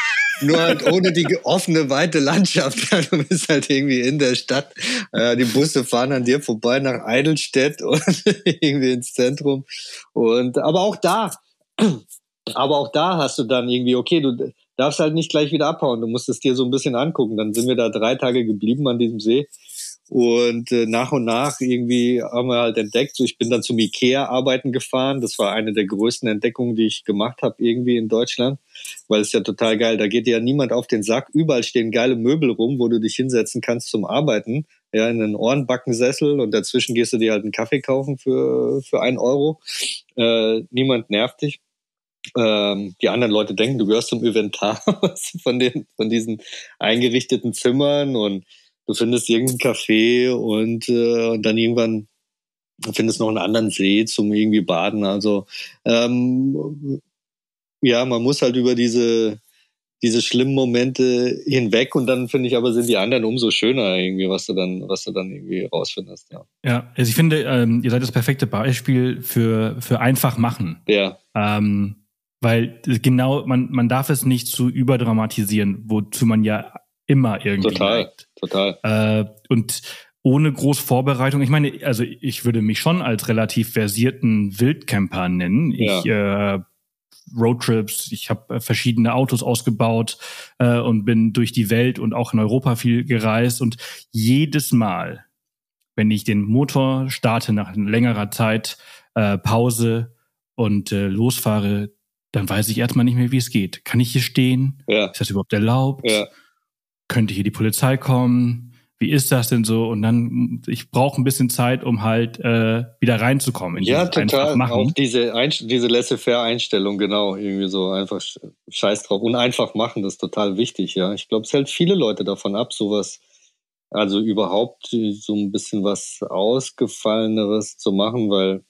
nur halt ohne die offene, weite Landschaft. Du bist halt irgendwie in der Stadt. Die Busse fahren an dir vorbei nach Eidelstedt und irgendwie ins Zentrum. Und, aber auch da, aber auch da hast du dann irgendwie, okay, du darfst halt nicht gleich wieder abhauen. Du musst es dir so ein bisschen angucken. Dann sind wir da drei Tage geblieben an diesem See. Und äh, nach und nach irgendwie haben wir halt entdeckt, so ich bin dann zum Ikea arbeiten gefahren. Das war eine der größten Entdeckungen, die ich gemacht habe irgendwie in Deutschland, weil es ja total geil, da geht ja niemand auf den Sack. Überall stehen geile Möbel rum, wo du dich hinsetzen kannst zum Arbeiten. Ja, in einen Ohrenbackensessel und dazwischen gehst du dir halt einen Kaffee kaufen für, für ein Euro. Äh, niemand nervt dich. Ähm, die anderen Leute denken, du gehörst zum Inventar von, den, von diesen eingerichteten Zimmern und du findest irgendein Café und, äh, und dann irgendwann findest noch einen anderen See zum irgendwie baden. Also ähm, ja, man muss halt über diese diese schlimmen Momente hinweg und dann finde ich aber sind die anderen umso schöner irgendwie, was du dann, was du dann irgendwie rausfindest, ja. Ja, also ich finde, ähm, ihr seid das perfekte Beispiel für, für einfach machen. Ja. Ähm, weil genau, man, man darf es nicht zu überdramatisieren, wozu man ja immer irgendwie. Total, neigt. total. Äh, und ohne groß Vorbereitung. Ich meine, also ich würde mich schon als relativ versierten Wildcamper nennen. Ja. Ich äh, Roadtrips, ich habe äh, verschiedene Autos ausgebaut äh, und bin durch die Welt und auch in Europa viel gereist. Und jedes Mal, wenn ich den Motor starte nach längerer Zeit, äh, Pause und äh, losfahre, dann weiß ich erstmal nicht mehr, wie es geht. Kann ich hier stehen? Ja. Ist das überhaupt erlaubt? Ja könnte hier die Polizei kommen? Wie ist das denn so? Und dann, ich brauche ein bisschen Zeit, um halt äh, wieder reinzukommen. In ja, total. Auch diese, diese Laissez-faire-Einstellung, genau. Irgendwie so einfach scheiß drauf. Und einfach machen, das ist total wichtig, ja. Ich glaube, es hält viele Leute davon ab, sowas, also überhaupt so ein bisschen was Ausgefalleneres zu machen, weil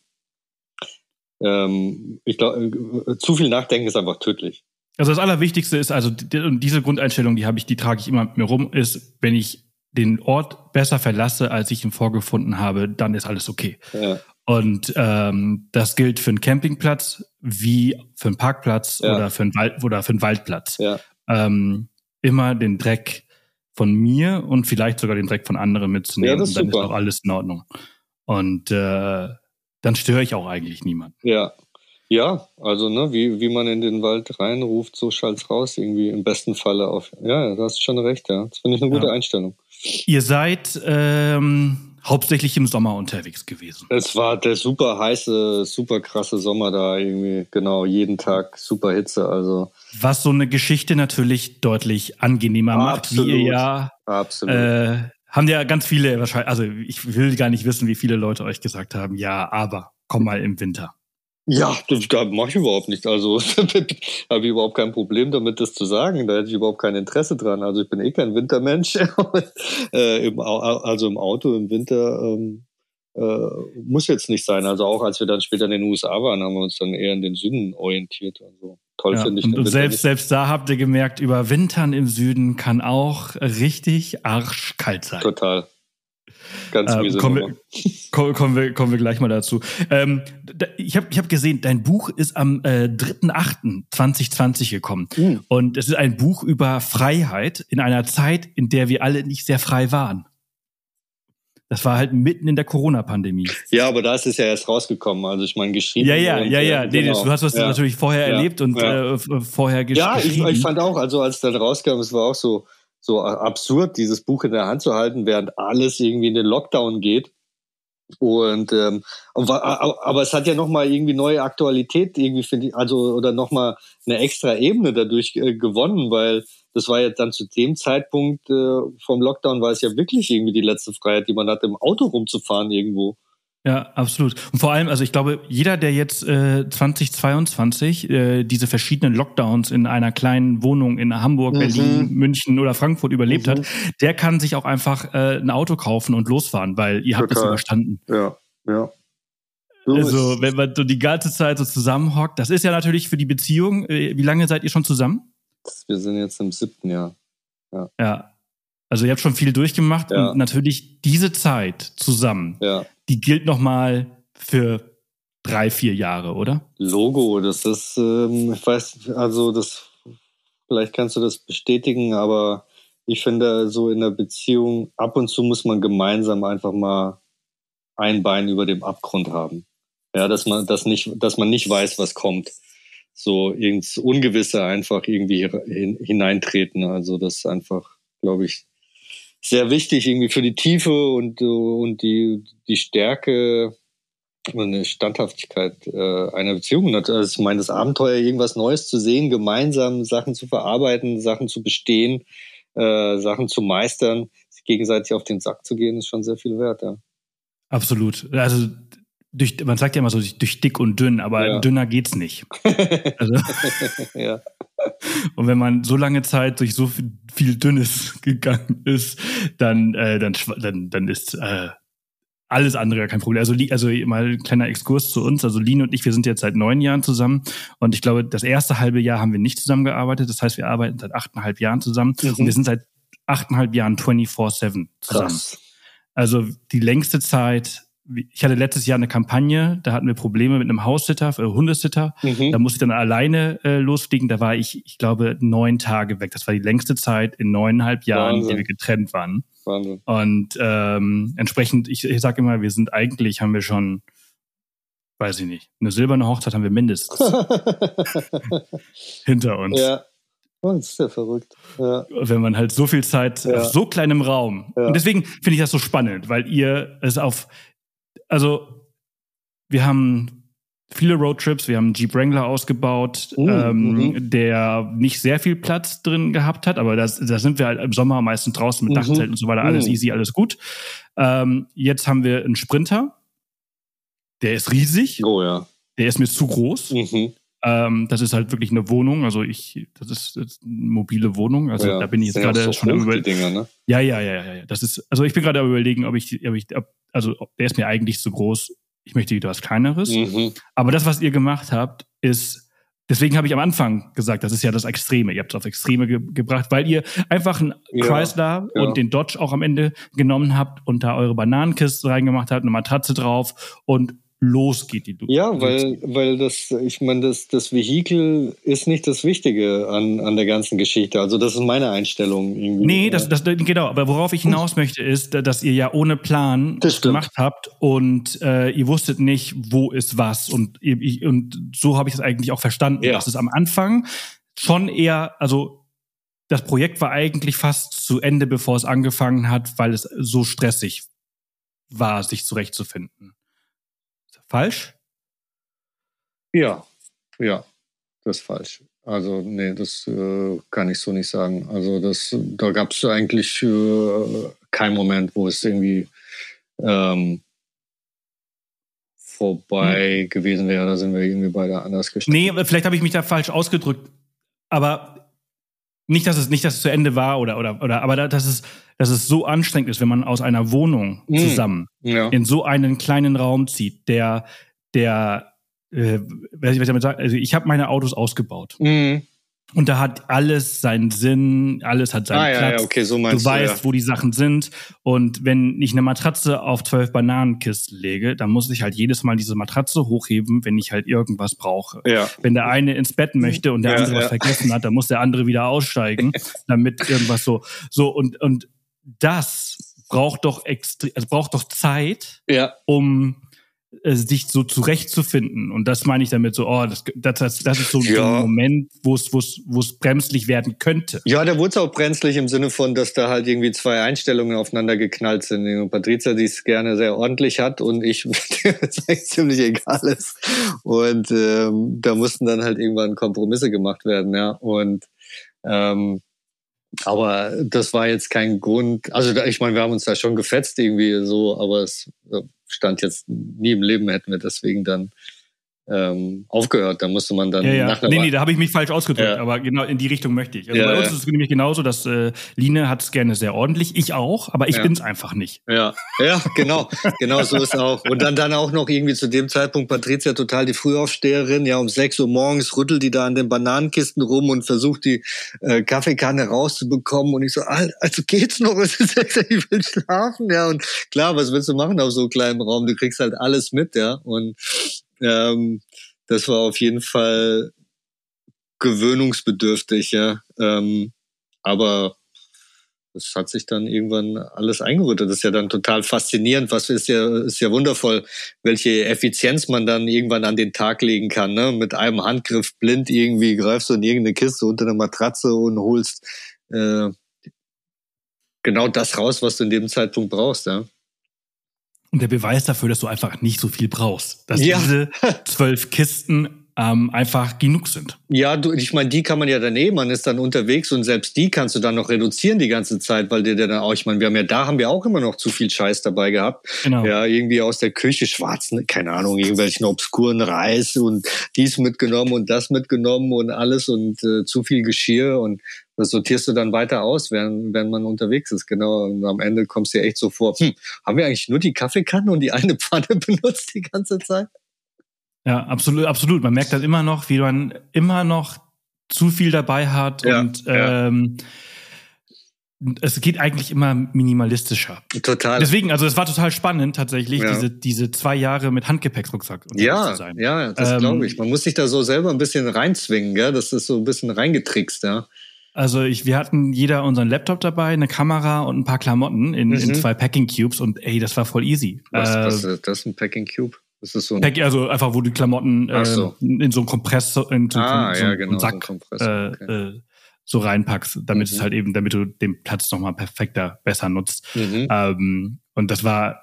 ähm, ich glaube, zu viel Nachdenken ist einfach tödlich. Also das Allerwichtigste ist, also diese Grundeinstellung, die habe ich, die trage ich immer mit mir rum, ist, wenn ich den Ort besser verlasse, als ich ihn vorgefunden habe, dann ist alles okay. Ja. Und ähm, das gilt für einen Campingplatz wie für einen Parkplatz ja. oder für einen Wald oder für einen Waldplatz. Ja. Ähm, immer den Dreck von mir und vielleicht sogar den Dreck von anderen mitzunehmen. Ja, das ist und dann super. ist auch alles in Ordnung. Und äh, dann störe ich auch eigentlich niemanden. Ja, ja, also ne, wie, wie man in den Wald reinruft, so schallt's raus, irgendwie im besten Falle auf. Ja, da hast du schon recht, ja. Das finde ich eine gute ja. Einstellung. Ihr seid ähm, hauptsächlich im Sommer unterwegs gewesen. Es war der super heiße, super krasse Sommer da irgendwie, genau, jeden Tag super Hitze, also. Was so eine Geschichte natürlich deutlich angenehmer Absolut. macht, wie ihr ja Absolut. Äh, haben ja ganz viele wahrscheinlich, also ich will gar nicht wissen, wie viele Leute euch gesagt haben, ja, aber komm mal im Winter. Ja, das, da mache ich überhaupt nicht. Also habe ich überhaupt kein Problem damit, das zu sagen. Da hätte ich überhaupt kein Interesse dran. Also ich bin eh kein Wintermensch. äh, im, also im Auto im Winter ähm, äh, muss jetzt nicht sein. Also auch als wir dann später in den USA waren, haben wir uns dann eher in den Süden orientiert. Also toll ja, finde ich. Und, und selbst, selbst da habt ihr gemerkt, über Wintern im Süden kann auch richtig arschkalt sein. Total. Ganz äh, kommen, wir, kommen, kommen, wir, kommen wir gleich mal dazu. Ähm, da, ich habe ich hab gesehen, dein Buch ist am äh, 3.8.2020 gekommen. Mhm. Und es ist ein Buch über Freiheit in einer Zeit, in der wir alle nicht sehr frei waren. Das war halt mitten in der Corona-Pandemie. Ja, aber da ist es ja erst rausgekommen. Also ich meine, geschrieben. Ja, ja, ja, ja. Nee, genau. Du hast was ja. natürlich vorher ja. erlebt und ja. äh, vorher geschrieben. Ja, ich, ich, fand auch, also als es dann rauskam, es war auch so, so absurd, dieses Buch in der Hand zu halten, während alles irgendwie in den Lockdown geht. Und ähm, aber es hat ja noch mal irgendwie neue Aktualität irgendwie finde ich also oder noch mal eine extra Ebene dadurch äh, gewonnen, weil das war ja dann zu dem Zeitpunkt äh, vom Lockdown war es ja wirklich irgendwie die letzte Freiheit, die man hat, im Auto rumzufahren irgendwo. Ja, absolut. Und vor allem, also ich glaube, jeder, der jetzt äh, 2022 äh, diese verschiedenen Lockdowns in einer kleinen Wohnung in Hamburg, mhm. Berlin, München oder Frankfurt überlebt mhm. hat, der kann sich auch einfach äh, ein Auto kaufen und losfahren, weil ihr habt es überstanden. Ja, ja. So also, wenn man so die ganze Zeit so zusammenhockt, das ist ja natürlich für die Beziehung. Äh, wie lange seid ihr schon zusammen? Wir sind jetzt im siebten Jahr. Ja. ja. Also ihr habt schon viel durchgemacht ja. und natürlich diese Zeit zusammen, ja. die gilt nochmal für drei, vier Jahre, oder? Logo, das ist, ähm, ich weiß, also das, vielleicht kannst du das bestätigen, aber ich finde, so in der Beziehung, ab und zu muss man gemeinsam einfach mal ein Bein über dem Abgrund haben. Ja, dass man das nicht, dass man nicht weiß, was kommt so ins Ungewisse einfach irgendwie hineintreten. Also das ist einfach, glaube ich, sehr wichtig irgendwie für die Tiefe und, und die, die Stärke und eine Standhaftigkeit äh, einer Beziehung. Also ich meine, das Abenteuer, irgendwas Neues zu sehen, gemeinsam Sachen zu verarbeiten, Sachen zu bestehen, äh, Sachen zu meistern, sich gegenseitig auf den Sack zu gehen, ist schon sehr viel wert, ja. Absolut. Also durch, man sagt ja immer so durch dick und dünn, aber ja. dünner geht's nicht. Also, ja. Und wenn man so lange Zeit durch so viel, viel Dünnes gegangen ist, dann, äh, dann, dann, dann ist äh, alles andere kein Problem. Also, also mal ein kleiner Exkurs zu uns. Also Lino und ich, wir sind jetzt seit neun Jahren zusammen und ich glaube, das erste halbe Jahr haben wir nicht zusammengearbeitet. Das heißt, wir arbeiten seit achteinhalb Jahren zusammen mhm. und wir sind seit achteinhalb Jahren 24-7 zusammen. Krass. Also die längste Zeit ich hatte letztes Jahr eine Kampagne, da hatten wir Probleme mit einem Haussitter, äh, Hundesitter. Mhm. Da musste ich dann alleine äh, losfliegen. Da war ich, ich glaube, neun Tage weg. Das war die längste Zeit in neuneinhalb Jahren, Wahnsinn. die wir getrennt waren. Wahnsinn. Und ähm, entsprechend, ich, ich sage immer, wir sind eigentlich, haben wir schon, weiß ich nicht, eine silberne Hochzeit haben wir mindestens hinter uns. Ja. Oh, das ist ja verrückt. Ja. Wenn man halt so viel Zeit ja. auf so kleinem Raum. Ja. Und deswegen finde ich das so spannend, weil ihr es auf also wir haben viele Roadtrips, wir haben einen Jeep Wrangler ausgebaut, uh, ähm, mhm. der nicht sehr viel Platz drin gehabt hat, aber da sind wir halt im Sommer meistens draußen mit mhm. Dachzelt und so weiter, alles mhm. easy, alles gut. Ähm, jetzt haben wir einen Sprinter, der ist riesig. Oh ja. Der ist mir zu groß. Mhm. Ähm, das ist halt wirklich eine Wohnung, also ich, das ist, das ist eine mobile Wohnung, also ja, da bin ich jetzt gerade so schon über. Dinger, ne? Ja, ja, ja, ja, ja. Das ist, also ich bin gerade überlegen, ob ich, ob ich, ob, also der ist mir eigentlich zu groß. Ich möchte wieder was Kleineres. Mhm. Aber das, was ihr gemacht habt, ist, deswegen habe ich am Anfang gesagt, das ist ja das Extreme. Ihr habt es auf Extreme ge gebracht, weil ihr einfach einen ja, Chrysler ja. und den Dodge auch am Ende genommen habt und da eure Bananenkiste reingemacht habt, eine Matratze drauf und los geht die Ja, weil, weil das, ich meine, das, das Vehikel ist nicht das Wichtige an, an der ganzen Geschichte. Also das ist meine Einstellung irgendwie. Nee, das, das, genau, aber worauf ich hinaus möchte, ist, dass ihr ja ohne Plan das gemacht habt und äh, ihr wusstet nicht, wo ist was. Und, ihr, und so habe ich es eigentlich auch verstanden. Ja. Dass es am Anfang schon eher, also das Projekt war eigentlich fast zu Ende, bevor es angefangen hat, weil es so stressig war, sich zurechtzufinden. Falsch? Ja, ja, das ist falsch. Also, nee, das äh, kann ich so nicht sagen. Also, das, da gab es eigentlich äh, keinen Moment, wo es irgendwie ähm, vorbei hm. gewesen wäre. Da sind wir irgendwie beide anders gestellt. Nee, vielleicht habe ich mich da falsch ausgedrückt. Aber nicht, dass es nicht, dass es zu Ende war oder, oder, oder, aber dass es, dass es so anstrengend ist, wenn man aus einer Wohnung hm. zusammen ja. in so einen kleinen Raum zieht, der der, äh, was ich damit sagen, also ich habe meine Autos ausgebaut. Mhm. Und da hat alles seinen Sinn, alles hat seinen ah, Platz. Ja, ja, okay, so meinst du weißt, ja. wo die Sachen sind. Und wenn ich eine Matratze auf zwölf Bananenkisten lege, dann muss ich halt jedes Mal diese Matratze hochheben, wenn ich halt irgendwas brauche. Ja. Wenn der eine ins Bett möchte und der Ja, andere was vergessen hat, dann muss der andere wieder aussteigen, damit irgendwas so. So, und, und das braucht doch extrem, es braucht doch Zeit, um sich so zurechtzufinden. Und das meine ich damit so, oh, das, das, das, das ist so, Ja. ein Moment, wo es, wo es, wo es bremslich werden könnte. Ja, da wurde es auch brenzlig im Sinne von, dass da halt irgendwie zwei Einstellungen aufeinander geknallt sind. Und Patricia, die es gerne sehr ordentlich hat und ich, es eigentlich ziemlich egal ist. Und ähm, da mussten dann halt irgendwann Kompromisse gemacht werden, ja. Und ähm, aber das war jetzt kein Grund. Also ich meine, wir haben uns da schon gefetzt irgendwie so, aber es äh, stand jetzt nie im Leben, hätten wir deswegen dann ähm, aufgehört. Da musste man dann Ja, ja. nach einer Nee, nee, da habe ich mich falsch ausgedrückt, Ja. aber genau in die Richtung möchte ich. Also Ja, bei uns ist es nämlich genauso, dass äh, Line hat es gerne sehr ordentlich, ich auch, aber ich Ja. bin's einfach nicht. Ja, ja, genau, genau so ist auch. Und dann dann auch noch irgendwie zu dem Zeitpunkt Patricia total die Frühaufsteherin, ja um 6 Uhr morgens rüttelt die da an den Bananenkisten rum und versucht die äh, Kaffeekanne rauszubekommen und ich so, Al- also geht's noch, es ist 6 Uhr, ich will schlafen, ja und klar, was willst du machen auf so einem kleinen Raum? Du kriegst halt alles mit, ja und ähm, das war auf jeden Fall gewöhnungsbedürftig, ja, ähm, aber das hat sich dann irgendwann alles eingerüttet. Das ist ja dann total faszinierend. Was ist ja, ist ja wundervoll, welche Effizienz man dann irgendwann an den Tag legen kann. Ne? Mit einem Handgriff blind irgendwie greifst du in irgendeine Kiste unter eine Matratze und holst äh, genau das raus, was du in dem Zeitpunkt brauchst. Ja? Und der Beweis dafür, dass du einfach nicht so viel brauchst. Dass Ja. diese zwölf Kisten ähm, einfach genug sind. Ja, du, ich meine, die kann man ja daneben, man ist dann unterwegs und selbst die kannst du dann noch reduzieren die ganze Zeit, weil dir dann auch, ich meine, wir haben ja da haben wir auch immer noch zu viel Scheiß dabei gehabt. Genau. Ja, irgendwie aus der Küche schwarzen, keine Ahnung, irgendwelchen obskuren Reis und dies mitgenommen und das mitgenommen und alles und äh, zu viel Geschirr und das sortierst du dann weiter aus, während, wenn man unterwegs ist, genau. Und am Ende kommst du dir echt so vor, hm, haben wir eigentlich nur die Kaffeekanne und die eine Pfanne benutzt die ganze Zeit? Ja, absolut, absolut. Man merkt dann immer noch, wie man immer noch zu viel dabei hat Ja, und ja. ähm, es geht eigentlich immer minimalistischer. Total. Deswegen, also es war total spannend tatsächlich, Ja. diese, diese zwei Jahre mit Handgepäckrucksack unterwegs Ja, zu sein. ja, das Ähm, glaube ich. Man muss sich da so selber ein bisschen reinzwingen, gell? Das ist so ein bisschen reingetrickst, ja. Also ich, wir hatten jeder unseren Laptop dabei, eine Kamera und ein paar Klamotten in, in Mhm. zwei Packing Cubes und ey, das war voll easy. Was, Äh, was ist das? Ein Packing Cube? Das ist so ein. Pack, also einfach, wo du die Klamotten äh, so. in so einen Kompressor, in so, ah, so, ja, genau. einen Sack okay. äh, äh, so reinpackst, damit Mhm. es halt eben, damit du den Platz nochmal perfekter, besser nutzt. mhm. Ähm, und das war,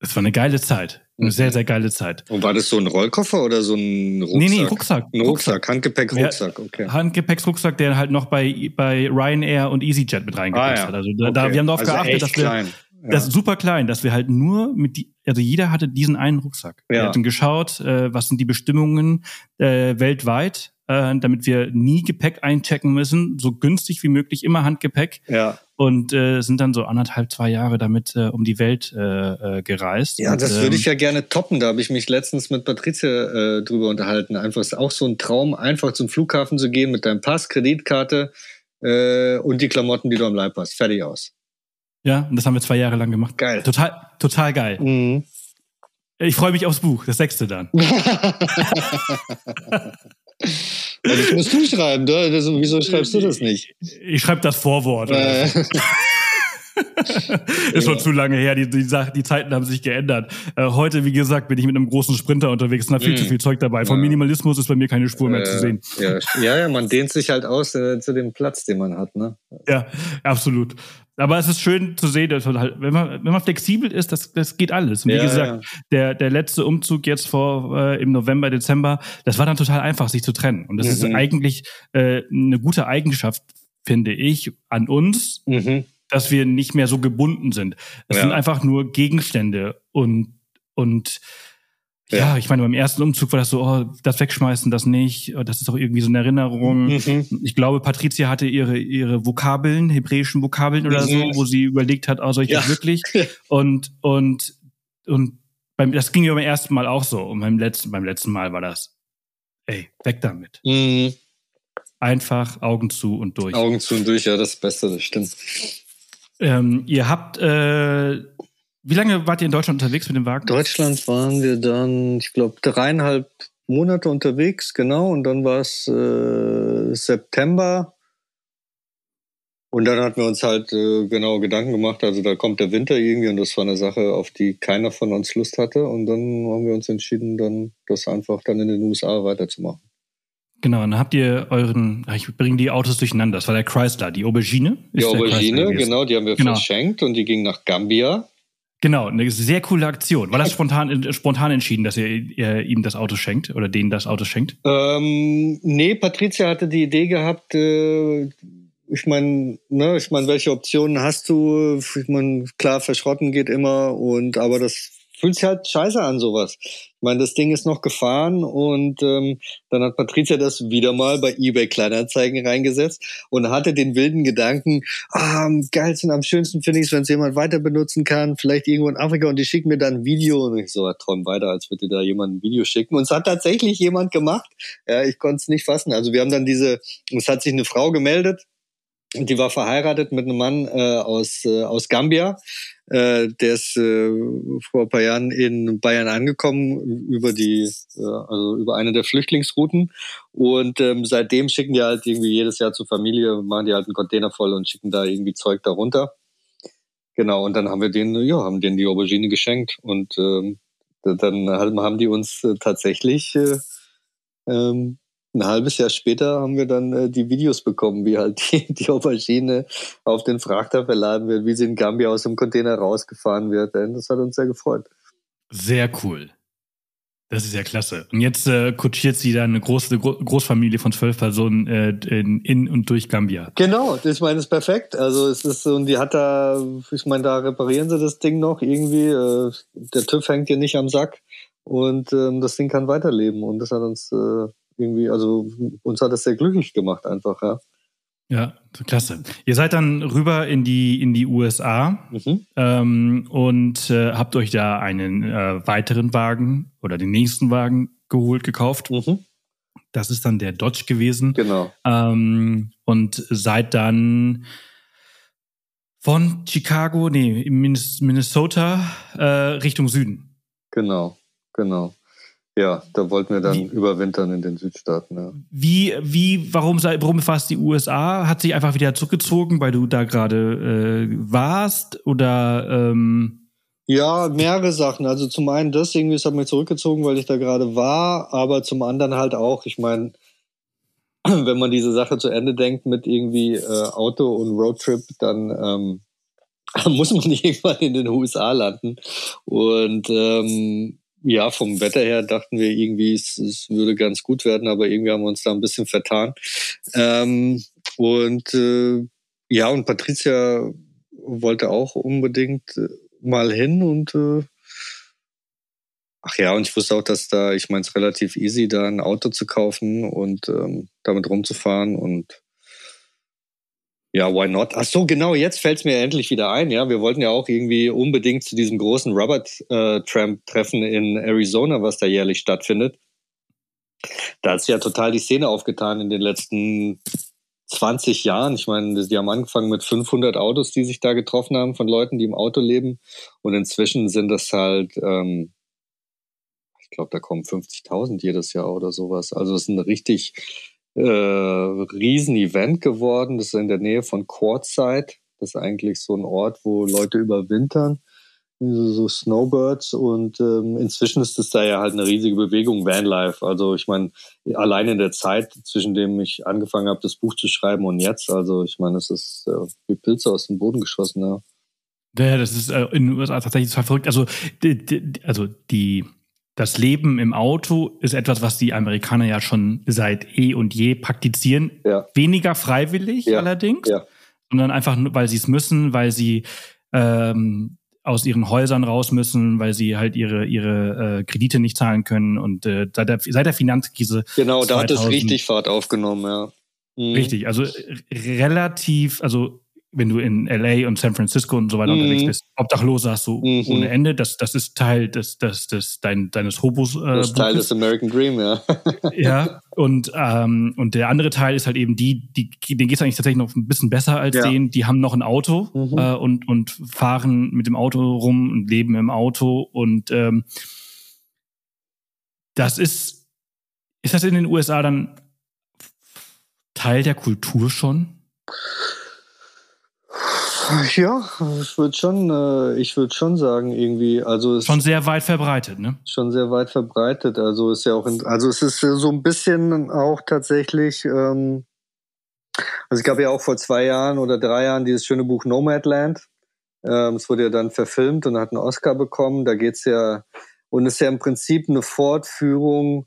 das war eine geile Zeit. Eine Mhm. sehr, sehr geile Zeit. Und war das so ein Rollkoffer oder so ein Rucksack? Nee, nee, Rucksack. Ein Rucksack, Handgepäck-Rucksack, okay. Handgepäcksrucksack, der halt noch bei, bei Ryanair und EasyJet mit reingepasst Ah, ja. hat. Also da, Okay. wir haben darauf also geachtet, dass wir, klein. Ja. das ist super klein, dass wir halt nur mit die, also jeder hatte diesen einen Rucksack. Wir Ja. hatten geschaut, äh, was sind die Bestimmungen äh, weltweit, äh, damit wir nie Gepäck einchecken müssen, so günstig wie möglich, immer Handgepäck ja. und äh, sind dann so anderthalb, zwei Jahre damit äh, um die Welt äh, äh, gereist. Ja, und, das ähm, würde ich ja gerne toppen. Da habe ich mich letztens mit Patricia äh, drüber unterhalten. Einfach ist auch so ein Traum, einfach zum Flughafen zu gehen mit deinem Pass, Kreditkarte äh, und die Klamotten, die du am Leib hast. Fertig aus. Ja, und das haben wir zwei Jahre lang gemacht. Geil. Total, total geil. Mhm. Ich freue mich aufs Buch, das sechste dann. Also das musst du schreiben, ne? das, wieso schreibst du das nicht? Ich schreibe das Vorwort. Äh. Ist schon zu lange her, die, die, die Zeiten haben sich geändert. Äh, heute, wie gesagt, bin ich mit einem großen Sprinter unterwegs und da viel Mm. zu viel Zeug dabei. Vom Ja. Minimalismus ist bei mir keine Spur mehr zu äh, sehen. Ja, ja, ja, man dehnt sich halt aus äh, zu dem Platz, den man hat. Ne? Ja, absolut. Aber es ist schön zu sehen, dass man halt, wenn man, wenn man flexibel ist, das, das geht alles. Und wie Ja, gesagt, der, der letzte Umzug jetzt vor äh, im November, Dezember, das war dann total einfach, sich zu trennen. Und das ist Mhm. eigentlich äh, eine gute Eigenschaft, finde ich, an uns, Mhm. dass wir nicht mehr so gebunden sind. Es Ja. sind einfach nur Gegenstände und und ja. Ja. ich meine, beim ersten Umzug war das so, oh, das wegschmeißen, das nicht, oh, das ist auch irgendwie so eine Erinnerung. Mhm. Ich glaube, Patricia hatte ihre ihre Vokabeln, hebräischen Vokabeln oder so, Mhm. wo sie überlegt hat, oh, soll ich Ja. das wirklich? Und und und beim, das ging mir beim ersten Mal auch so. Und beim letzten beim letzten Mal war das, ey, weg damit. Mhm. einfach Augen zu und durch. Augen zu und durch, ja, das Beste, das stimmt. Ähm, ihr habt, äh, wie lange wart ihr in Deutschland unterwegs mit dem Wagen? Deutschland waren wir dann, ich glaube, dreieinhalb Monate unterwegs, genau. Und dann war es äh, September. Und dann hatten wir uns halt äh, genau Gedanken gemacht, also da kommt der Winter irgendwie und das war eine Sache, auf die keiner von uns Lust hatte. Und dann haben wir uns entschieden, dann das einfach dann in den USA weiterzumachen. Genau, dann habt ihr euren, ich bringe die Autos durcheinander, das war der Chrysler, die Aubergine. Die Aubergine, genau, die haben wir genau. verschenkt und die ging nach Gambia. Genau, eine sehr coole Aktion. War das spontan, spontan entschieden, dass ihr, ihr ihm das Auto schenkt oder denen das Auto schenkt? Ähm, nee, Patricia hatte die Idee gehabt, äh, ich meine, ne, ich meine, welche Optionen hast du? Ich meine, klar, verschrotten geht immer und aber das fühlt sich halt scheiße an, sowas. Ich meine, das Ding ist noch gefahren und ähm, dann hat Patricia das wieder mal bei eBay Kleinanzeigen reingesetzt und hatte den wilden Gedanken, ah, am geilsten, am schönsten finde ich es, wenn es jemand weiter benutzen kann, vielleicht irgendwo in Afrika und die schicken mir dann ein Video und ich so, träum weiter, als würde da jemand ein Video schicken und es hat tatsächlich jemand gemacht. Ja, ich konnte es nicht fassen. Also wir haben dann diese, es hat sich eine Frau gemeldet, die war verheiratet mit einem Mann äh, aus, äh, aus Gambia. Äh, der ist äh, vor ein paar Jahren in Bayern angekommen über die, äh, also über eine der Flüchtlingsrouten. Und ähm, seitdem schicken die halt irgendwie jedes Jahr zur Familie, machen die halt einen Container voll und schicken da irgendwie Zeug darunter. Genau, und dann haben wir denen, ja, haben denen die Aubergine geschenkt. Und ähm, dann haben die uns äh, tatsächlich äh, ähm, ein halbes Jahr später haben wir dann äh, die Videos bekommen, wie halt die, die Aubergine auf den Frachter verladen wird, wie sie in Gambia aus dem Container rausgefahren wird. Das hat uns sehr gefreut. Sehr cool. Das ist ja klasse. Und jetzt äh, kutschiert sie dann eine große Gro Großfamilie von zwölf Personen äh, in, in, und durch Gambia. Genau, ich meine, ist perfekt. Also es ist so, und die hat da, ich meine, da reparieren sie das Ding noch irgendwie. Äh, der TÜV hängt hier nicht am Sack und ähm, das Ding kann weiterleben. Und das hat uns äh, irgendwie, also uns hat das sehr glücklich gemacht einfach, ja. Ja, klasse. Ihr seid dann rüber in die in die USA mhm. ähm, und äh, habt euch da einen äh, weiteren Wagen oder den nächsten Wagen geholt, gekauft. Mhm. Das ist dann der Dodge gewesen. Genau. Ähm, und seid dann von Chicago, nee, Minnesota äh, Richtung Süden. Genau, genau. Ja, da wollten wir dann wie, überwintern in den Südstaaten. Ja. Wie, wie, warum, warum fast die USA? Hat sich einfach wieder zurückgezogen, weil du da gerade äh, warst? Oder ähm ja, mehrere Sachen. Also zum einen das irgendwie, es hat mich zurückgezogen, weil ich da gerade war, aber zum anderen halt auch, ich meine, wenn man diese Sache zu Ende denkt mit irgendwie äh, Auto und Roadtrip, dann ähm, muss man irgendwann in den USA landen. Und ähm, ja, vom Wetter her dachten wir irgendwie, es, es, würde ganz gut werden, aber irgendwie haben wir uns da ein bisschen vertan. Ähm, und äh, ja, und Patricia wollte auch unbedingt äh, mal hin und äh, ach ja, und ich wusste auch, dass da, ich meine, es relativ easy, da ein Auto zu kaufen und ähm, damit rumzufahren und ja, why not? Ach so, genau, jetzt fällt es mir endlich wieder ein. Ja, wir wollten ja auch irgendwie unbedingt zu diesem großen Rubber-Tramp-Treffen in Arizona, was da jährlich stattfindet. Da hat sich ja total die Szene aufgetan in den letzten 20 Jahren. Ich meine, die haben angefangen mit 500 Autos, die sich da getroffen haben, von Leuten, die im Auto leben. Und inzwischen sind das halt, ähm, ich glaube, da kommen 50.000 jedes Jahr oder sowas. Also es ist ein richtig äh, Riesen-Event geworden. Das ist in der Nähe von Quartzside. Das ist eigentlich so ein Ort, wo Leute überwintern. So Snowbirds und ähm, inzwischen ist es da ja halt eine riesige Bewegung, Vanlife. Also ich meine, allein in der Zeit, zwischen dem ich angefangen habe, das Buch zu schreiben und jetzt, also ich meine, es ist äh, wie Pilze aus dem Boden geschossen, ja. Ja, das ist äh, in den USA tatsächlich total verrückt. Also, die, die, also die das Leben im Auto ist etwas, was die Amerikaner ja schon seit eh und je praktizieren. Ja. Weniger freiwillig ja. allerdings, ja. sondern einfach, weil sie es müssen, weil sie ähm, aus ihren Häusern raus müssen, weil sie halt ihre ihre äh, Kredite nicht zahlen können und äh, seit, der, seit der Finanzkrise. Genau, 2000, da hat es richtig Fahrt aufgenommen, ja. Mhm. Richtig, also relativ, also wenn du in LA und San Francisco und so weiter mhm. unterwegs bist, Obdachlose hast du mhm. ohne Ende. Das, das ist Teil des, des, des dein, deines Hobos. Äh, das ist Teil des American Dream, ja. ja, und, ähm, und der andere Teil ist halt eben die, die denen geht es eigentlich tatsächlich noch ein bisschen besser als ja. denen, die haben noch ein Auto mhm. äh, und, und fahren mit dem Auto rum und leben im Auto. Und ähm, das ist, ist das in den USA dann Teil der Kultur schon? Ja, ich würde schon, äh, ich würde schon sagen irgendwie, also schon sehr weit verbreitet, ne? Schon sehr weit verbreitet. Also ist ja auch, in, also es ist so ein bisschen auch tatsächlich. Ähm, also es gab ja auch vor zwei Jahren oder drei Jahren dieses schöne Buch Nomadland. Ähm, es wurde ja dann verfilmt und hat einen Oscar bekommen. Da geht's ja und ist ja im Prinzip eine Fortführung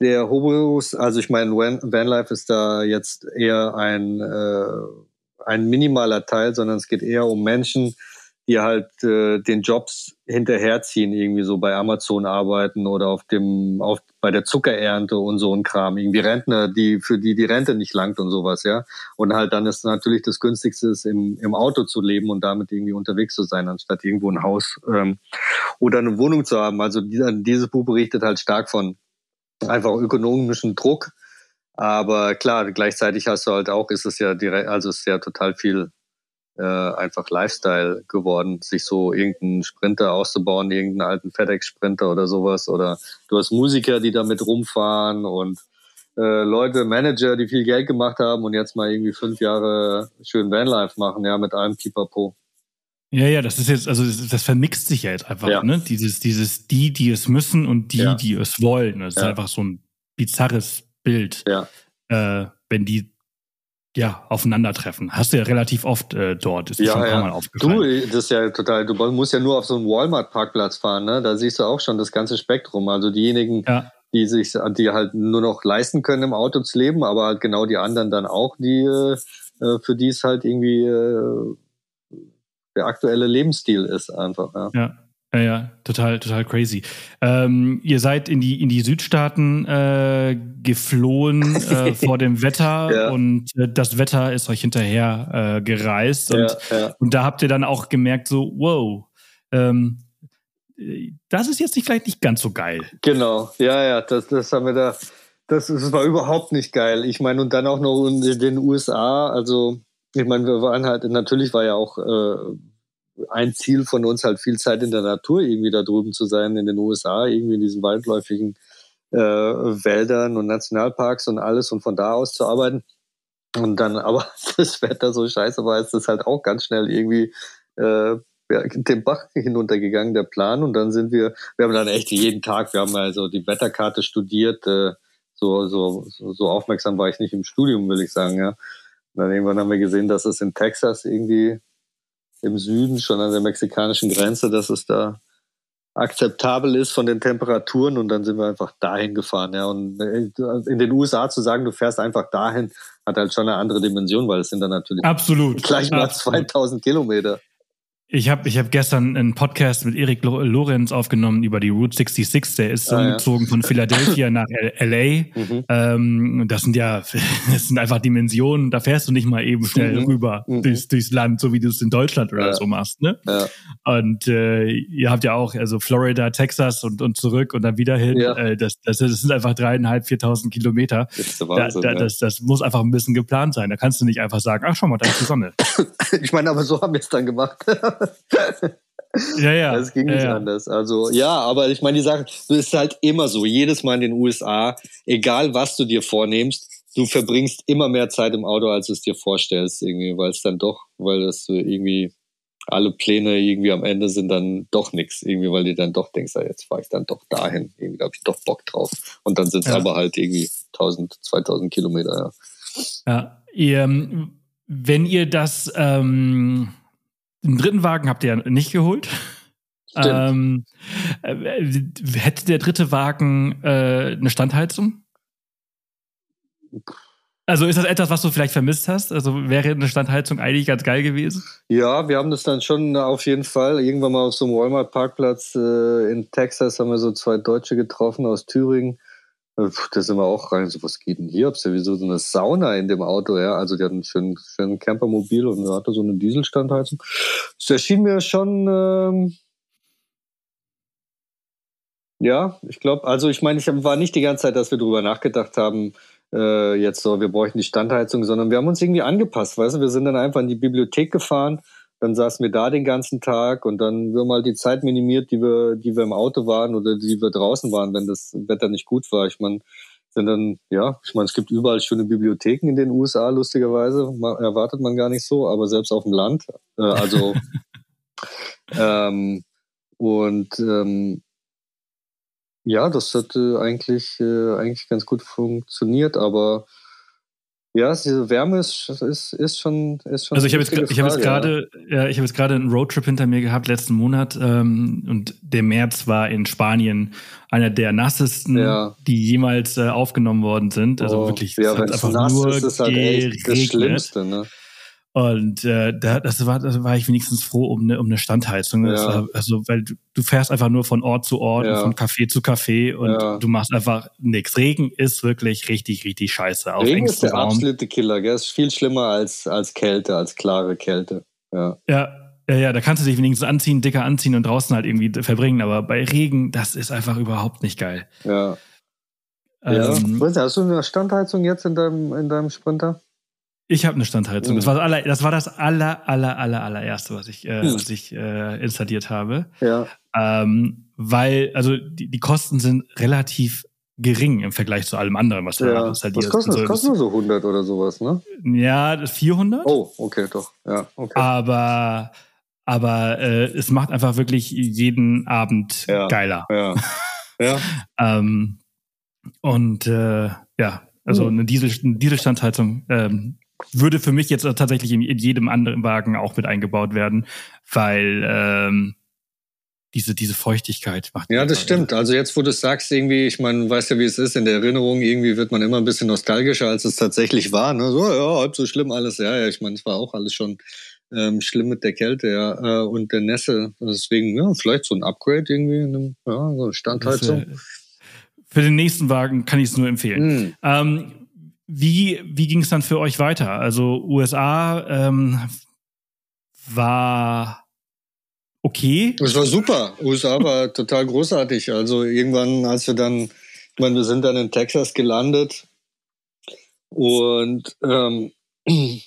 der Hobos. Also ich meine, Vanlife ist da jetzt eher ein äh, ein minimaler Teil, sondern es geht eher um Menschen, die halt äh, den Jobs hinterherziehen, irgendwie so bei Amazon arbeiten oder auf dem, auf, bei der Zuckerernte und so ein Kram. Irgendwie Rentner, die, für die die Rente nicht langt und sowas, ja. Und halt dann ist natürlich das Günstigste, ist, im, im Auto zu leben und damit irgendwie unterwegs zu sein, anstatt irgendwo ein Haus ähm, oder eine Wohnung zu haben. Also dieses Buch berichtet halt stark von einfach ökonomischen Druck aber klar, gleichzeitig hast du halt auch, ist es ja direkt, also ist ja total viel äh, einfach Lifestyle geworden, sich so irgendeinen Sprinter auszubauen, irgendeinen alten FedEx-Sprinter oder sowas. Oder du hast Musiker, die damit rumfahren und äh, Leute, Manager, die viel Geld gemacht haben und jetzt mal irgendwie fünf Jahre schön Vanlife machen, ja, mit einem Pipapo. Ja, ja, das ist jetzt, also das, das vermixt sich ja jetzt einfach, ja. ne? Dieses, dieses die, die es müssen und die, ja. die es wollen. Das ja. ist einfach so ein bizarres Bild, ja. äh, wenn die ja, aufeinandertreffen. Hast du ja relativ oft äh, dort, ist ja, schon ein paar Mal aufgefallen. Du, das ist ja total, du musst ja nur auf so einen Walmart-Parkplatz fahren, ne? Da siehst du auch schon das ganze Spektrum. Also diejenigen, ja. die sich, die halt nur noch leisten können, im Auto zu leben, aber halt genau die anderen dann auch, die äh, äh für die es halt irgendwie äh, der aktuelle Lebensstil ist einfach. Ja. ja. Ja, ja, total, total crazy. Ähm, ihr seid in die in die Südstaaten äh, geflohen äh, vor dem Wetter ja. und äh, das Wetter ist euch hinterher äh, gereist und, ja, ja. und da habt ihr dann auch gemerkt so, wow, ähm, das ist jetzt nicht, vielleicht nicht ganz so geil. Genau, ja, ja, das, das haben wir da, das, das war überhaupt nicht geil. Ich meine und dann auch noch in den USA, also ich meine, wir waren halt, natürlich war ja auch äh, ein Ziel von uns halt viel Zeit in der Natur irgendwie da drüben zu sein, in den USA, irgendwie in diesen waldläufigen äh, Wäldern und Nationalparks und alles und von da aus zu arbeiten. Und dann aber das Wetter so scheiße war, ist das halt auch ganz schnell irgendwie äh, ja, den Bach hinuntergegangen, der Plan. Und dann sind wir, wir haben dann echt jeden Tag, wir haben also die Wetterkarte studiert, äh, so, so, so aufmerksam war ich nicht im Studium, will ich sagen, ja. Und dann irgendwann haben wir gesehen, dass es in Texas irgendwie im Süden, schon an der mexikanischen Grenze, dass es da akzeptabel ist von den Temperaturen und dann sind wir einfach dahin gefahren. Ja. Und äh, in den USA zu sagen, du fährst einfach dahin, hat halt schon eine andere Dimension, weil es sind dann natürlich Absolut. gleich mal Absolut. 2000 Kilometer. Ich habe ich hab gestern einen Podcast mit Erik Lorenz aufgenommen über die Route 66. Der ist ah, umgezogen ja. von Philadelphia nach LA. Mhm. Ähm, das sind ja, das sind einfach Dimensionen. Da fährst du nicht mal eben schnell mhm. rüber mhm. Durchs, durchs Land, so wie du es in Deutschland oder ja. so machst. Ne? Ja. Und äh, ihr habt ja auch also Florida, Texas und, und zurück und dann wieder hin. Äh, das, das, das sind einfach dreieinhalb, viertausend Kilometer. Das, Wahnsinn, da, da, das, das muss einfach ein bisschen geplant sein. Da kannst du nicht einfach sagen, ach schau mal, da ist die Sonne. ich meine, aber so haben wir es dann gemacht. ja, ja. Das ging ja, nicht ja. anders. Also, ja, aber ich meine, die Sache, du ist halt immer so. Jedes Mal in den USA, egal was du dir vornimmst, du verbringst immer mehr Zeit im Auto, als du es dir vorstellst, irgendwie, weil es dann doch, weil das so irgendwie alle Pläne irgendwie am Ende sind dann doch nichts, irgendwie, weil du dann doch denkst, ja, jetzt fahre ich dann doch dahin, irgendwie habe ich doch Bock drauf. Und dann sind es ja. aber halt irgendwie 1000, 2000 Kilometer, ja. Ja, ihr, wenn ihr das ähm, den dritten Wagen habt ihr ja nicht geholt. Ähm, äh, hätte der dritte Wagen äh, eine Standheizung? Also ist das etwas, was du vielleicht vermisst hast? Also wäre eine Standheizung eigentlich ganz geil gewesen? Ja, wir haben das dann schon auf jeden Fall. Irgendwann mal auf so einem Walmart-Parkplatz äh, in Texas haben wir so zwei Deutsche getroffen aus Thüringen. Da sind wir auch rein, so was geht denn hier? Hab's ja wie so eine Sauna in dem Auto, ja. Also die hatten einen schönen, schönen Campermobil und da hatte so eine Dieselstandheizung. Das erschien mir schon, ähm, ja, ich glaube, also ich meine, ich war nicht die ganze Zeit, dass wir darüber nachgedacht haben, äh, jetzt so, wir bräuchten die Standheizung, sondern wir haben uns irgendwie angepasst, weißt du, wir sind dann einfach in die Bibliothek gefahren, dann saßen wir da den ganzen Tag und dann wir haben halt die Zeit minimiert, die wir, die wir im Auto waren oder die wir draußen waren, wenn das Wetter nicht gut war. Ich meine, sind dann, ja, ich meine, es gibt überall schöne Bibliotheken in den USA, lustigerweise. erwartet man gar nicht so, aber selbst auf dem Land. Äh, also ähm, und ähm, ja, das hat äh, eigentlich, äh, eigentlich ganz gut funktioniert, aber ja, diese Wärme ist, ist, ist schon, ist schon. Also ich habe jetzt, ich habe jetzt gerade, ja. ja, ich habe jetzt gerade einen Roadtrip hinter mir gehabt letzten Monat ähm, und der März war in Spanien einer der nassesten, ja. die jemals äh, aufgenommen worden sind. Also oh, wirklich, ja, es hat einfach nur ist, ist halt echt das Schlimmste, ne? Und äh, da, das war, da war ich wenigstens froh um eine, um eine Standheizung. Ja. War, also, weil du, du fährst einfach nur von Ort zu Ort, ja. von Café zu Café und ja. du machst einfach nichts. Regen ist wirklich richtig, richtig scheiße. Auf Regen ist der Raum. absolute Killer, gell? Ist viel schlimmer als, als Kälte, als klare Kälte. Ja. ja. Ja, ja, da kannst du dich wenigstens anziehen, dicker anziehen und draußen halt irgendwie verbringen. Aber bei Regen, das ist einfach überhaupt nicht geil. Ja. Ähm, ja. Hast du eine Standheizung jetzt in deinem, in deinem Sprinter? Ich habe eine Standheizung. Das war das, aller, das war das aller, aller, aller, allererste, was ich, äh, hm. was ich äh, installiert habe. Ja. Ähm, weil, also die, die Kosten sind relativ gering im Vergleich zu allem anderen, was du ja. installiert hast. Was kostet, das kostet nur so 100 oder sowas, ne? Ja, 400. Oh, okay, doch. Ja, okay. Aber, aber äh, es macht einfach wirklich jeden Abend ja. geiler. Ja. ja. ähm, und äh, ja, also hm. eine, Diesel, eine Dieselstandsheizung ähm, würde für mich jetzt tatsächlich in, in jedem anderen Wagen auch mit eingebaut werden, weil ähm, diese, diese Feuchtigkeit macht. Ja, das stimmt. Also jetzt, wo du es sagst, irgendwie, ich meine, weißt ja, wie es ist, in der Erinnerung, irgendwie wird man immer ein bisschen nostalgischer, als es tatsächlich war. Ne? So, ja, halb so schlimm alles. Ja, ja, ich meine, es war auch alles schon ähm, schlimm mit der Kälte, ja, äh, und der Nässe. Deswegen, ja, vielleicht so ein Upgrade irgendwie, in einem, ja, so eine Standheizung. Für den nächsten Wagen kann ich es nur empfehlen. Mm. Ähm, wie, wie ging es dann für euch weiter? Also USA ähm, war okay. Es war super. USA war total großartig. Also irgendwann, als wir dann, ich meine, wir sind dann in Texas gelandet und ähm,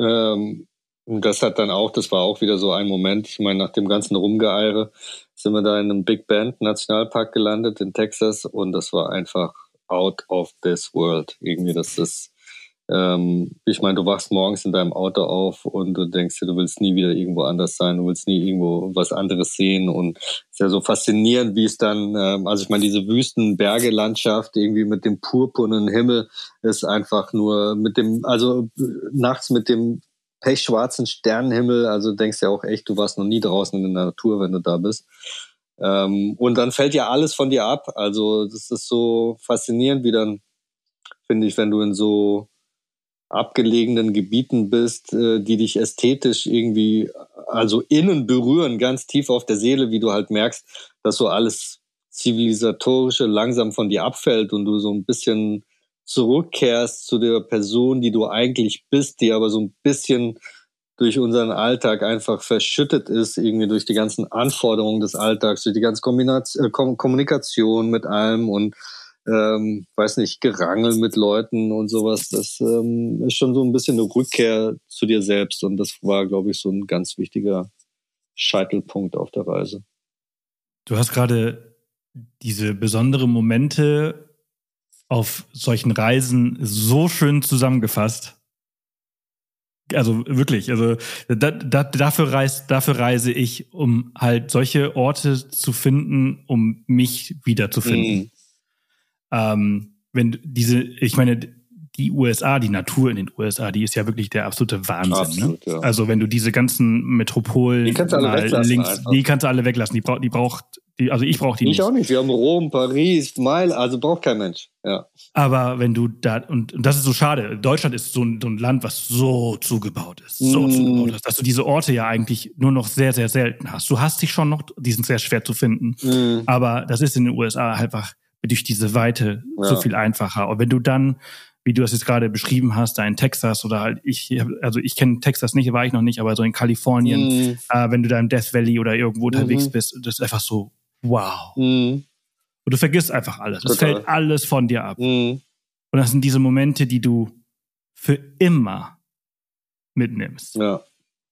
ähm, das hat dann auch, das war auch wieder so ein Moment. Ich meine, nach dem ganzen Rumgeeire sind wir da in einem Big Band Nationalpark gelandet in Texas und das war einfach out of this world. Irgendwie, das ist, ähm, ich meine, du wachst morgens in deinem Auto auf und du denkst dir, du willst nie wieder irgendwo anders sein, du willst nie irgendwo was anderes sehen und es ist ja so faszinierend, wie es dann, ähm, also ich meine, diese Wüsten, Berge, irgendwie mit dem purpurnen Himmel ist einfach nur mit dem, also nachts mit dem pechschwarzen Sternenhimmel, also denkst ja auch echt, du warst noch nie draußen in der Natur, wenn du da bist. Ähm, und dann fällt ja alles von dir ab. Also das ist so faszinierend, wie dann, finde ich, wenn du in so abgelegenen Gebieten bist, äh, die dich ästhetisch irgendwie, also innen berühren, ganz tief auf der Seele, wie du halt merkst, dass so alles zivilisatorische langsam von dir abfällt und du so ein bisschen zurückkehrst zu der Person, die du eigentlich bist, die aber so ein bisschen durch unseren Alltag einfach verschüttet ist, irgendwie durch die ganzen Anforderungen des Alltags, durch die ganze Kombination, äh, Kommunikation mit allem und ähm, weiß nicht, Gerangel mit Leuten und sowas. Das ähm, ist schon so ein bisschen eine Rückkehr zu dir selbst und das war, glaube ich, so ein ganz wichtiger Scheitelpunkt auf der Reise. Du hast gerade diese besonderen Momente auf solchen Reisen so schön zusammengefasst. Also wirklich, also da, da, dafür, reis, dafür reise ich, um halt solche Orte zu finden, um mich wiederzufinden. Mhm. Ähm, wenn diese, ich meine, die USA, die Natur in den USA, die ist ja wirklich der absolute Wahnsinn. Ne? Absolut, ne? ja. Also wenn du diese ganzen Metropolen die kannst du alle weglassen links, die kannst du alle weglassen. Die, braucht, die braucht, die, also ich brauche die ich nicht. Ich auch nicht. Wir haben Rom, Paris, Mailand, also braucht kein Mensch. Ja. Aber wenn du da, und, und das ist so schade, Deutschland ist so ein, so ein Land, was so zugebaut ist, so mm. zugebaut ist, dass du diese Orte ja eigentlich nur noch sehr, sehr selten hast. Du hast dich schon noch, die sind sehr schwer zu finden. Mm. Aber das ist in den USA einfach durch diese Weite ja. so viel einfacher. Und wenn du dann, wie du das jetzt gerade beschrieben hast, da in Texas oder halt ich, also ich kenne Texas nicht, war ich noch nicht, aber so in Kalifornien, mhm. äh, wenn du da im Death Valley oder irgendwo unterwegs mhm. bist, das ist einfach so, wow. Mhm. Und du vergisst einfach alles. Es fällt alles von dir ab. Mhm. Und das sind diese Momente, die du für immer mitnimmst. Ja.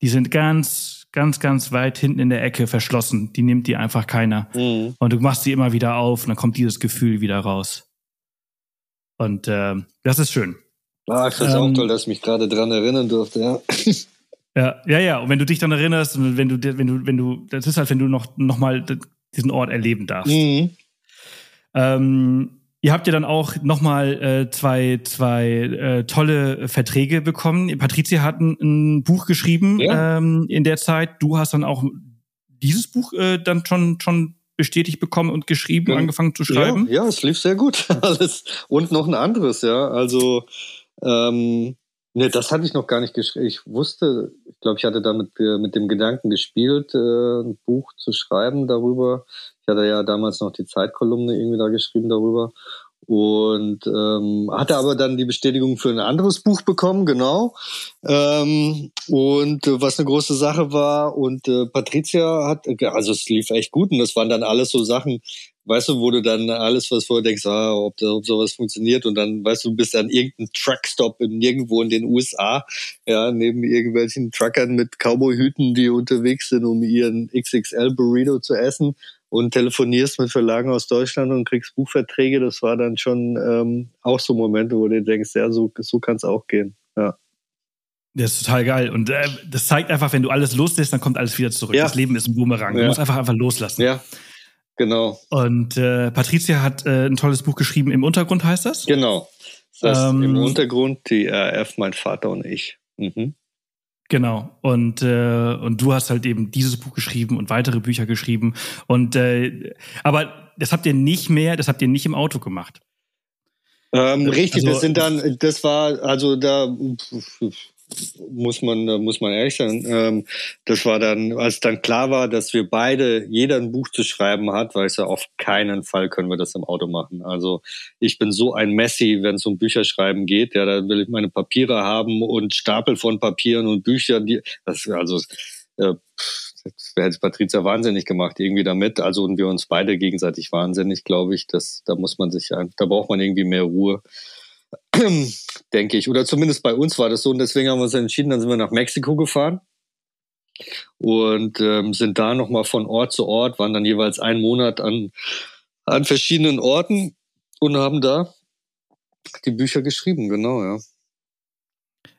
Die sind ganz, ganz, ganz weit hinten in der Ecke verschlossen. Die nimmt dir einfach keiner. Mhm. Und du machst sie immer wieder auf und dann kommt dieses Gefühl wieder raus. Und äh, das ist schön. Ah, ich finde es ähm, auch toll, dass ich mich gerade dran erinnern durfte, ja. Ja, ja, ja. Und wenn du dich dann erinnerst, wenn du, wenn du, wenn du, das ist halt, wenn du noch, noch mal diesen Ort erleben darfst. Mhm. Ähm, Ihr habt ja dann auch nochmal äh, zwei, zwei äh, tolle Verträge bekommen. Patricia hat ein, ein Buch geschrieben ja. ähm, in der Zeit. Du hast dann auch dieses Buch äh, dann schon, schon bestätigt bekommen und geschrieben, ja. angefangen zu schreiben. Ja, ja, es lief sehr gut. Alles. Und noch ein anderes, ja. Also, ähm, ne, das hatte ich noch gar nicht geschrieben. Ich wusste, ich glaube, ich hatte damit äh, mit dem Gedanken gespielt, äh, ein Buch zu schreiben darüber. Ich hatte ja damals noch die Zeitkolumne irgendwie da geschrieben darüber. Und ähm, hatte aber dann die Bestätigung für ein anderes Buch bekommen, genau. Ähm, und äh, was eine große Sache war. Und äh, Patricia hat, also es lief echt gut und das waren dann alles so Sachen, weißt du, wo du dann alles, was vorher denkst, ah, ob, ob sowas funktioniert und dann, weißt du, du bist an irgendeinem Truckstop in, irgendwo in den USA, ja, neben irgendwelchen Truckern mit Cowboy-Hüten, die unterwegs sind, um ihren XXL-Burrito zu essen und telefonierst mit Verlagen aus Deutschland und kriegst Buchverträge. Das war dann schon ähm, auch so Momente, wo du denkst, ja, so, so kann es auch gehen. Ja. Das ist total geil. Und äh, das zeigt einfach, wenn du alles loslässt, dann kommt alles wieder zurück. Ja. Das Leben ist ein Boomerang. Du ja. musst einfach einfach loslassen. Ja, genau. Und äh, Patricia hat äh, ein tolles Buch geschrieben. Im Untergrund heißt das? Genau. Das heißt, ähm, Im Untergrund die RF, mein Vater und ich. Mhm. Genau. Und, äh, und du hast halt eben dieses Buch geschrieben und weitere Bücher geschrieben. Und äh, aber das habt ihr nicht mehr, das habt ihr nicht im Auto gemacht. Ähm, richtig, also, das sind dann, das war, also da muss man, muss man ehrlich sein. Ähm, das war dann, als dann klar war, dass wir beide jeder ein Buch zu schreiben hat, weil es ja auf keinen Fall können wir das im Auto machen. Also ich bin so ein Messi, wenn es um Bücherschreiben geht. Ja, da will ich meine Papiere haben und Stapel von Papieren und Büchern. Die, das, also äh, das hätte Patricia wahnsinnig gemacht irgendwie damit. Also und wir uns beide gegenseitig wahnsinnig, glaube ich. Das, da muss man sich, da braucht man irgendwie mehr Ruhe. denke ich. Oder zumindest bei uns war das so. Und deswegen haben wir uns entschieden, dann sind wir nach Mexiko gefahren und ähm, sind da nochmal von Ort zu Ort, waren dann jeweils einen Monat an, an verschiedenen Orten und haben da die Bücher geschrieben, genau, ja.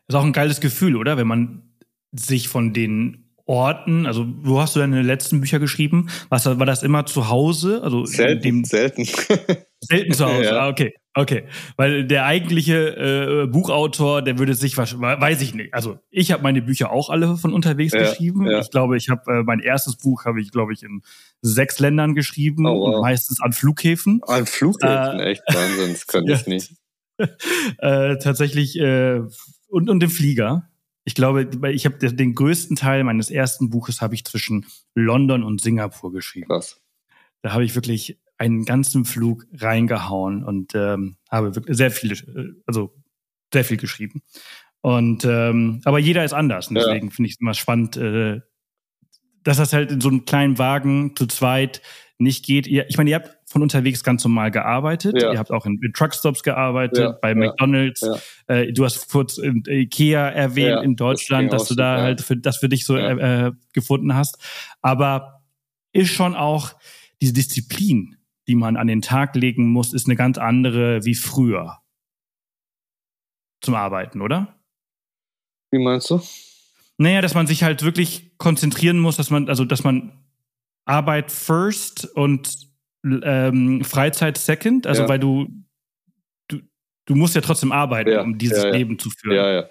Ist auch ein geiles Gefühl, oder? Wenn man sich von den Orten, also wo hast du deine letzten Bücher geschrieben? Was, war das immer zu Hause? Also selten, dem, selten. selten zu Hause, ja. ah, okay. Okay, weil der eigentliche äh, Buchautor, der würde sich wahrscheinlich, weiß ich nicht. Also ich habe meine Bücher auch alle von unterwegs ja, geschrieben. Ja. Ich glaube, ich habe äh, mein erstes Buch habe ich, glaube ich, in sechs Ländern geschrieben oh, wow. und meistens an Flughäfen. An Flughäfen, äh, echt Wahnsinn, das könnte ich nicht. äh, tatsächlich äh, und und im Flieger. Ich glaube, ich habe den größten Teil meines ersten Buches habe ich zwischen London und Singapur geschrieben. Krass. Da habe ich wirklich einen ganzen Flug reingehauen und ähm, habe wirklich sehr viele, äh, also sehr viel geschrieben. Und ähm, aber jeder ist anders. Und deswegen ja. finde ich es immer spannend, äh, dass das halt in so einem kleinen Wagen zu zweit nicht geht. Ihr, ich meine, ihr habt von unterwegs ganz normal gearbeitet. Ja. Ihr habt auch in, in Truckstops gearbeitet, ja, bei McDonalds. Äh, du hast kurz in Ikea erwähnt in Deutschland, das dass du da halt für, das für dich so äh, äh, gefunden hast. Aber ist schon auch diese Disziplin, die man an den Tag legen muss, ist eine ganz andere wie früher zum Arbeiten, oder? Wie meinst du? Naja, dass man sich halt wirklich konzentrieren muss, dass man, also dass man Arbeit first und ähm, Freizeit second, also ja. weil du, du, du musst ja trotzdem arbeiten, ja. um dieses ja, Leben zu führen. Ja, ja.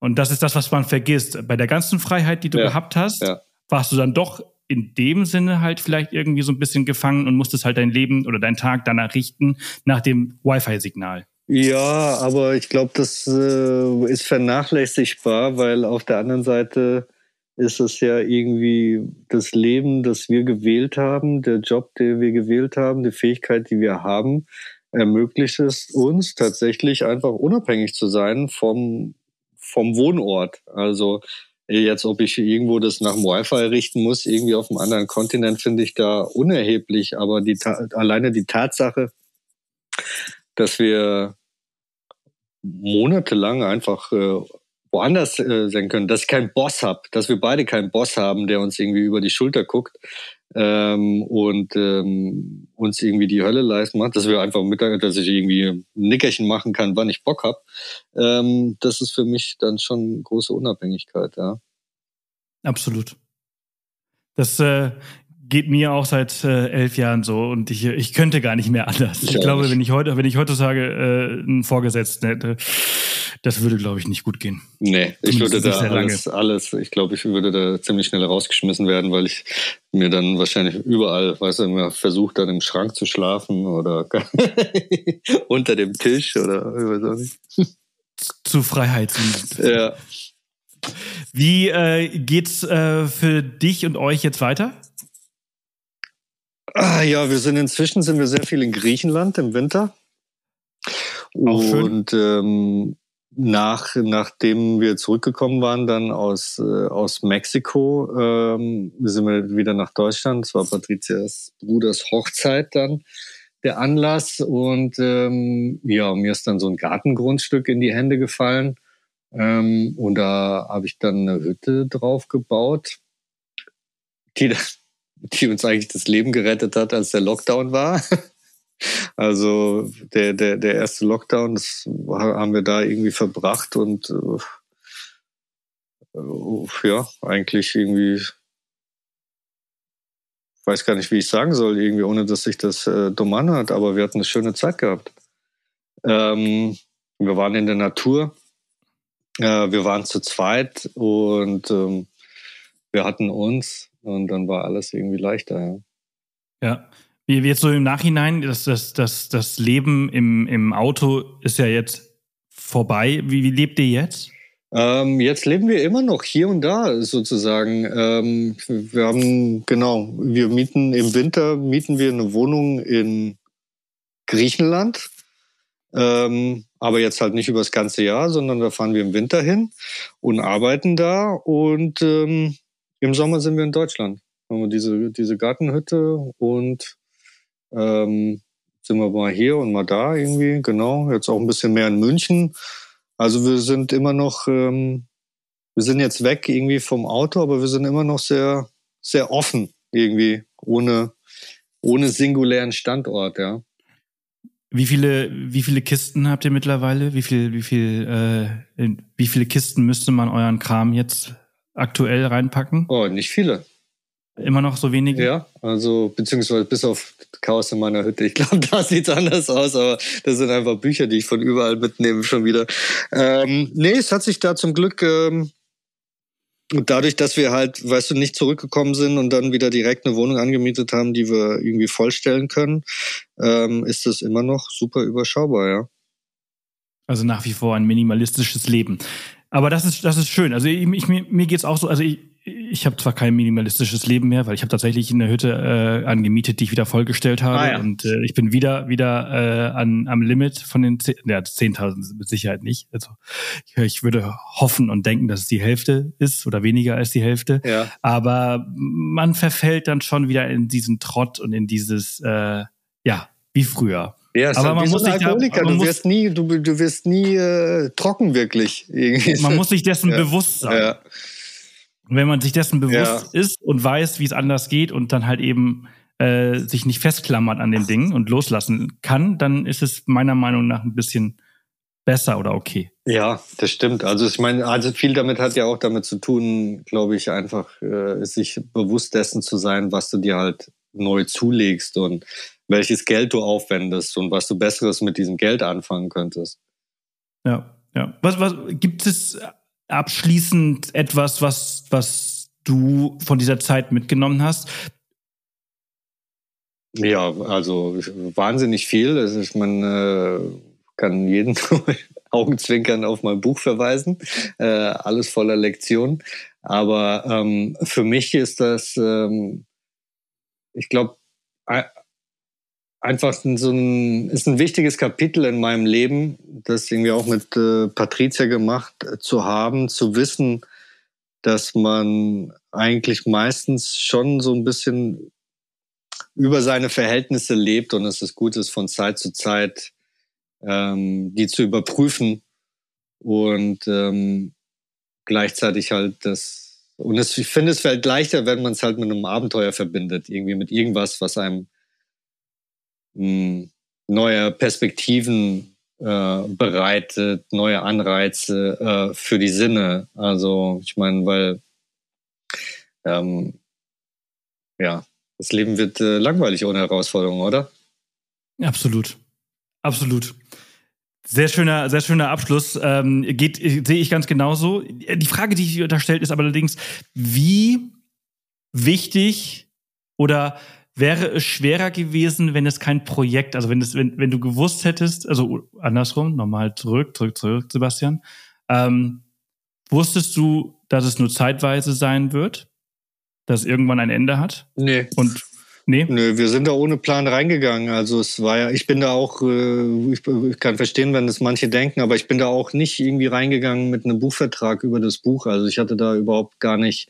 Und das ist das, was man vergisst. Bei der ganzen Freiheit, die du gehabt hast, warst du dann doch in dem Sinne halt vielleicht irgendwie so ein bisschen gefangen und musstest halt dein Leben oder deinen Tag danach richten, nach dem Wi-Fi-Signal. Ja, aber ich glaube, das äh, ist vernachlässigbar, weil auf der anderen Seite ist es ja irgendwie das Leben, das wir gewählt haben, der Job, den wir gewählt haben, die Fähigkeit, die wir haben, ermöglicht es uns tatsächlich einfach unabhängig zu sein vom, vom Wohnort. Also jetzt, ob ich irgendwo das nach dem Wi-Fi richten muss, irgendwie auf einem anderen Kontinent, finde ich da unerheblich. Aber die, alleine die Tatsache, dass wir monatelang einfach äh, woanders äh, sein können, dass ich keinen Boss habe, dass wir beide keinen Boss haben, der uns irgendwie über die Schulter guckt ähm, und ähm, uns irgendwie die Hölle leisten macht, dass wir einfach Mittag, dass ich irgendwie ein Nickerchen machen kann, wann ich Bock hab. Ähm, das ist für mich dann schon große Unabhängigkeit, ja. Absolut. Das äh, geht mir auch seit äh, elf Jahren so und ich, ich könnte gar nicht mehr anders. Ich, ich glaube, wenn ich heute, wenn ich heutzutage äh, einen Vorgesetzten hätte, das würde, glaube ich, nicht gut gehen. Nee, ich würde da alles, alles, ich glaube, ich würde da ziemlich schnell rausgeschmissen werden, weil ich mir dann wahrscheinlich überall, weißt du, immer versucht, dann im Schrank zu schlafen oder unter dem Tisch oder ich weiß auch nicht. Zu Freiheit. Ja. Wie äh, geht's äh, für dich und euch jetzt weiter? Ah, ja, wir sind inzwischen sind wir sehr viel in Griechenland im Winter. Auch und ähm, nach, nachdem wir zurückgekommen waren, dann aus, äh, aus Mexiko, ähm, sind wir wieder nach Deutschland. Es war Patrizias Bruders Hochzeit dann der Anlass. Und ähm, ja, mir ist dann so ein Gartengrundstück in die Hände gefallen. Ähm, und da habe ich dann eine Hütte drauf gebaut, die, die uns eigentlich das Leben gerettet hat, als der Lockdown war. Also der, der, der erste Lockdown, das haben wir da irgendwie verbracht und äh, ja, eigentlich irgendwie, weiß gar nicht, wie ich sagen soll, irgendwie, ohne dass sich das äh, dumm anhört, aber wir hatten eine schöne Zeit gehabt. Ähm, wir waren in der Natur, äh, wir waren zu zweit und ähm, wir hatten uns und dann war alles irgendwie leichter. Ja. Ja. Wie jetzt so im Nachhinein, das, das, das, das Leben im, im Auto ist ja jetzt vorbei. Wie, wie lebt ihr jetzt? Ähm, jetzt leben wir immer noch hier und da sozusagen. Ähm, wir haben, genau, wir mieten im Winter, mieten wir eine Wohnung in Griechenland. Ähm, aber jetzt halt nicht über das ganze Jahr, sondern da fahren wir im Winter hin und arbeiten da. Und ähm, im Sommer sind wir in Deutschland. Haben wir diese, diese Gartenhütte und ähm, sind wir mal hier und mal da irgendwie. Genau, jetzt auch ein bisschen mehr in München. Also wir sind immer noch, ähm, wir sind jetzt weg irgendwie vom Auto, aber wir sind immer noch sehr, sehr offen irgendwie, ohne, ohne singulären Standort, ja. Wie viele, wie viele Kisten habt ihr mittlerweile? Wie viel, wie viel, äh, wie viele Kisten müsste man euren Kram jetzt aktuell reinpacken? Oh, nicht viele. Immer noch so wenige? Ja, also beziehungsweise bis auf Chaos in meiner Hütte. Ich glaube, da sieht es anders aus, aber das sind einfach Bücher, die ich von überall mitnehme schon wieder. Ähm, nee, es hat sich da zum Glück ähm, dadurch, dass wir halt, weißt du, nicht zurückgekommen sind und dann wieder direkt eine Wohnung angemietet haben, die wir irgendwie vollstellen können, ähm, ist das immer noch super überschaubar, ja. Also nach wie vor ein minimalistisches Leben. Aber das ist, das ist schön. Also ich, ich, mir, mir geht's auch so, also ich, ich habe zwar kein minimalistisches Leben mehr, weil ich habe tatsächlich eine Hütte äh, angemietet, die ich wieder vollgestellt habe. Ah, ja. Und äh, ich bin wieder wieder äh, an, am Limit von den ja, 10.000 mit Sicherheit nicht. Also ich, ich würde hoffen und denken, dass es die Hälfte ist oder weniger als die Hälfte. Ja. Aber man verfällt dann schon wieder in diesen Trott und in dieses, äh, ja, wie früher. Ja, aber halt man muss sich Alkoholiker. Da, man du wirst nie, du, du wirst nie äh, trocken wirklich. Man muss sich dessen ja. bewusst sein. Ja. Wenn man sich dessen bewusst ja. ist und weiß, wie es anders geht und dann halt eben äh, sich nicht festklammert an den Dingen und loslassen kann, dann ist es meiner Meinung nach ein bisschen besser oder okay. Ja, das stimmt. Also ich meine, also viel damit hat ja auch damit zu tun, glaube ich, einfach äh, sich bewusst dessen zu sein, was du dir halt neu zulegst und welches Geld du aufwendest und was du Besseres mit diesem Geld anfangen könntest. Ja, ja. Was, was gibt es abschließend etwas, was, was du von dieser Zeit mitgenommen hast? Ja, also wahnsinnig viel. Also ich meine, kann jeden Augenzwinkern auf mein Buch verweisen. Äh, alles voller Lektionen. Aber ähm, für mich ist das, ähm, ich glaube, einfach so ein, ist ein wichtiges Kapitel in meinem Leben, das irgendwie auch mit äh, Patricia gemacht äh, zu haben, zu wissen, dass man eigentlich meistens schon so ein bisschen über seine Verhältnisse lebt und es ist gut ist, von Zeit zu Zeit ähm, die zu überprüfen und ähm, gleichzeitig halt das und es, ich finde, es fällt leichter, wenn man es halt mit einem Abenteuer verbindet, irgendwie mit irgendwas, was einem neue Perspektiven äh, bereitet, neue Anreize äh, für die Sinne. Also ich meine, weil ähm, ja, das Leben wird äh, langweilig ohne Herausforderungen, oder? Absolut, absolut. Sehr schöner, sehr schöner Abschluss. Ähm, geht, sehe ich ganz genauso. Die Frage, die ich da stellt, ist aber allerdings, wie wichtig oder wäre es schwerer gewesen, wenn es kein Projekt, also wenn es, wenn, wenn du gewusst hättest, also andersrum, nochmal zurück, zurück, zurück, Sebastian, ähm, wusstest du, dass es nur zeitweise sein wird, dass irgendwann ein Ende hat? Nee. Und Nee. Nö, wir sind da ohne Plan reingegangen. Also es war ja, ich bin da auch, äh, ich, ich, kann verstehen, wenn das manche denken, aber ich bin da auch nicht irgendwie reingegangen mit einem Buchvertrag über das Buch. Also ich hatte da überhaupt gar nicht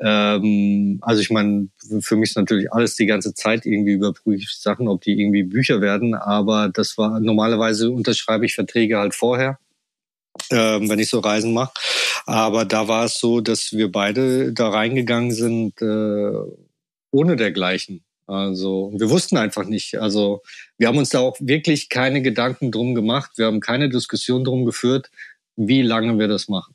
ähm, also ich meine, für mich ist natürlich alles die ganze Zeit irgendwie überprüft Sachen, ob die irgendwie Bücher werden, aber das war normalerweise unterschreibe ich Verträge halt vorher. Ähm, wenn ich so Reisen mache. Aber da war es so, dass wir beide da reingegangen sind äh, ohne dergleichen. Also wir wussten einfach nicht. Also wir haben uns da auch wirklich keine Gedanken drum gemacht. Wir haben keine Diskussion drum geführt, wie lange wir das machen.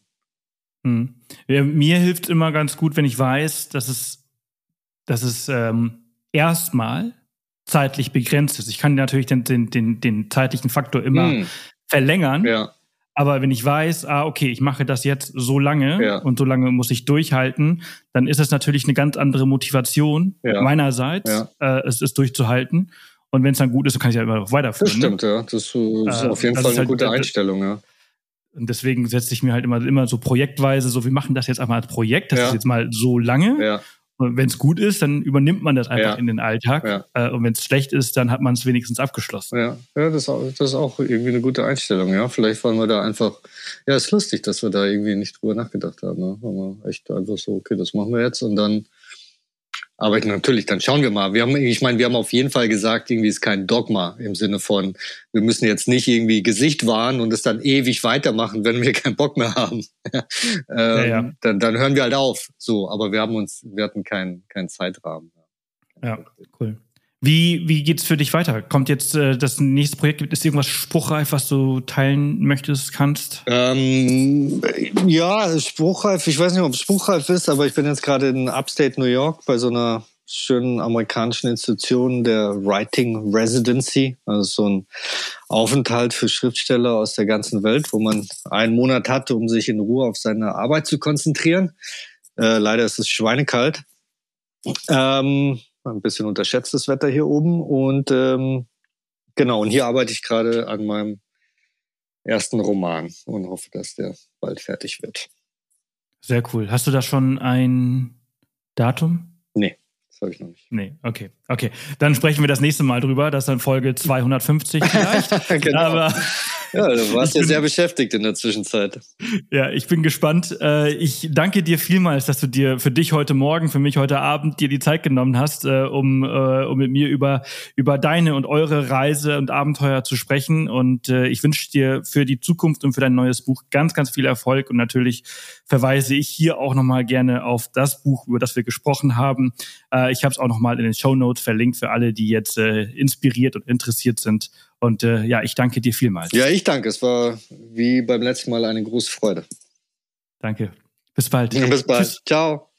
Hm. Mir hilft immer ganz gut, wenn ich weiß, dass es, dass es ähm, erstmal zeitlich begrenzt ist. Ich kann natürlich den, den, den, den zeitlichen Faktor immer hm. verlängern. Ja. Aber wenn ich weiß, ah, okay, ich mache das jetzt so lange ja. und so lange muss ich durchhalten, dann ist es natürlich eine ganz andere Motivation ja. meinerseits, ja. Äh, es ist durchzuhalten. Und wenn es dann gut ist, dann kann ich ja immer noch weiterführen. Das stimmt, ne? ja. Das ist, äh, auf jeden Fall eine halt, gute Einstellung, ja. Und deswegen setze ich mir halt immer, immer so projektweise, so wir machen das jetzt einmal als Projekt, das ja. ist jetzt mal so lange. Ja. Und wenn es gut ist, dann übernimmt man das einfach ja. in den Alltag. Äh, und wenn es schlecht ist, dann hat man es wenigstens abgeschlossen. Ja, ja das, das, ist auch irgendwie eine gute Einstellung. Ja, vielleicht wollen wir da einfach. Ja, ist lustig, dass wir da irgendwie nicht drüber nachgedacht haben. Ne? Weil wir echt einfach so, okay, das machen wir jetzt und dann aber natürlich, dann schauen wir mal. Wir haben, ich meine, wir haben auf jeden Fall gesagt, irgendwie ist kein Dogma im Sinne von, wir müssen jetzt nicht irgendwie Gesicht wahren und es dann ewig weitermachen, wenn wir keinen Bock mehr haben. ähm, ja, ja. Dann, dann hören wir halt auf. So, aber wir haben uns, wir hatten keinen keinen Zeitrahmen. Ja, cool. Wie, wie geht's für dich weiter? Kommt jetzt äh, das nächste Projekt? Gibt es irgendwas spruchreif, was du teilen möchtest, kannst? Ähm, ja, spruchreif. Ich weiß nicht, ob es spruchreif ist, aber ich bin jetzt gerade in Upstate New York bei so einer schönen amerikanischen Institution der Writing Residency, also so ein Aufenthalt für Schriftsteller aus der ganzen Welt, wo man einen Monat hat, um sich in Ruhe auf seine Arbeit zu konzentrieren. Äh, leider ist es schweinekalt. Ähm, ein bisschen unterschätztes Wetter hier oben. Und ähm, genau, und hier arbeite ich gerade an meinem ersten Roman und hoffe, dass der bald fertig wird. Sehr cool. Hast du da schon ein Datum? Nee, das habe ich noch nicht. Nee, okay. Okay. Dann sprechen wir das nächste Mal drüber. Das ist dann Folge 250 vielleicht. genau. Aber ja, du warst ja sehr beschäftigt in der Zwischenzeit. Ja, ich bin gespannt. Äh, ich danke dir vielmals, dass du dir für dich heute Morgen, für mich heute Abend dir die Zeit genommen hast, äh, um, äh, um mit mir über, über deine und eure Reise und Abenteuer zu sprechen. Und ich wünsche dir für die Zukunft und für dein neues Buch ganz, ganz viel Erfolg. Und natürlich verweise ich hier auch nochmal gerne auf das Buch, über das wir gesprochen haben. Ich habe es auch nochmal in den Show Notes verlinkt für alle, die jetzt inspiriert und interessiert sind und äh, ja, ich danke dir vielmals. Ja, ich danke. Es war wie beim letzten Mal eine große Freude. Danke. Bis bald. Bis bald. Tschüss. Ciao.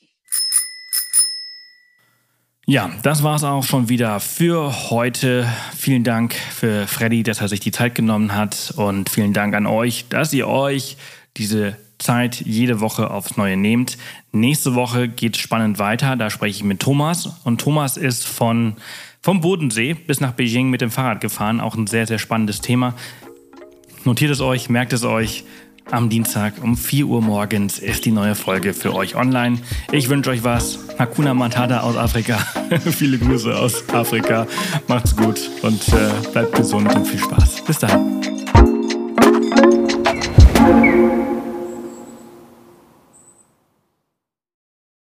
Ja, das war es auch schon wieder für heute. Vielen Dank für Freddy, dass er sich die Zeit genommen hat. Und vielen Dank an euch, dass ihr euch diese Zeit jede Woche aufs Neue nehmt. Nächste Woche geht es spannend weiter. Da spreche ich mit Thomas. Und Thomas ist von vom Bodensee bis nach Beijing mit dem Fahrrad gefahren. Auch ein sehr, sehr spannendes Thema. notiert es euch, merkt es euch. Am Dienstag um 4 Uhr morgens ist die neue Folge für euch online. Ich wünsche euch was. Hakuna Matata aus Afrika. Viele Grüße aus Afrika. Macht's gut und äh, bleibt gesund und viel Spaß. Bis dahin.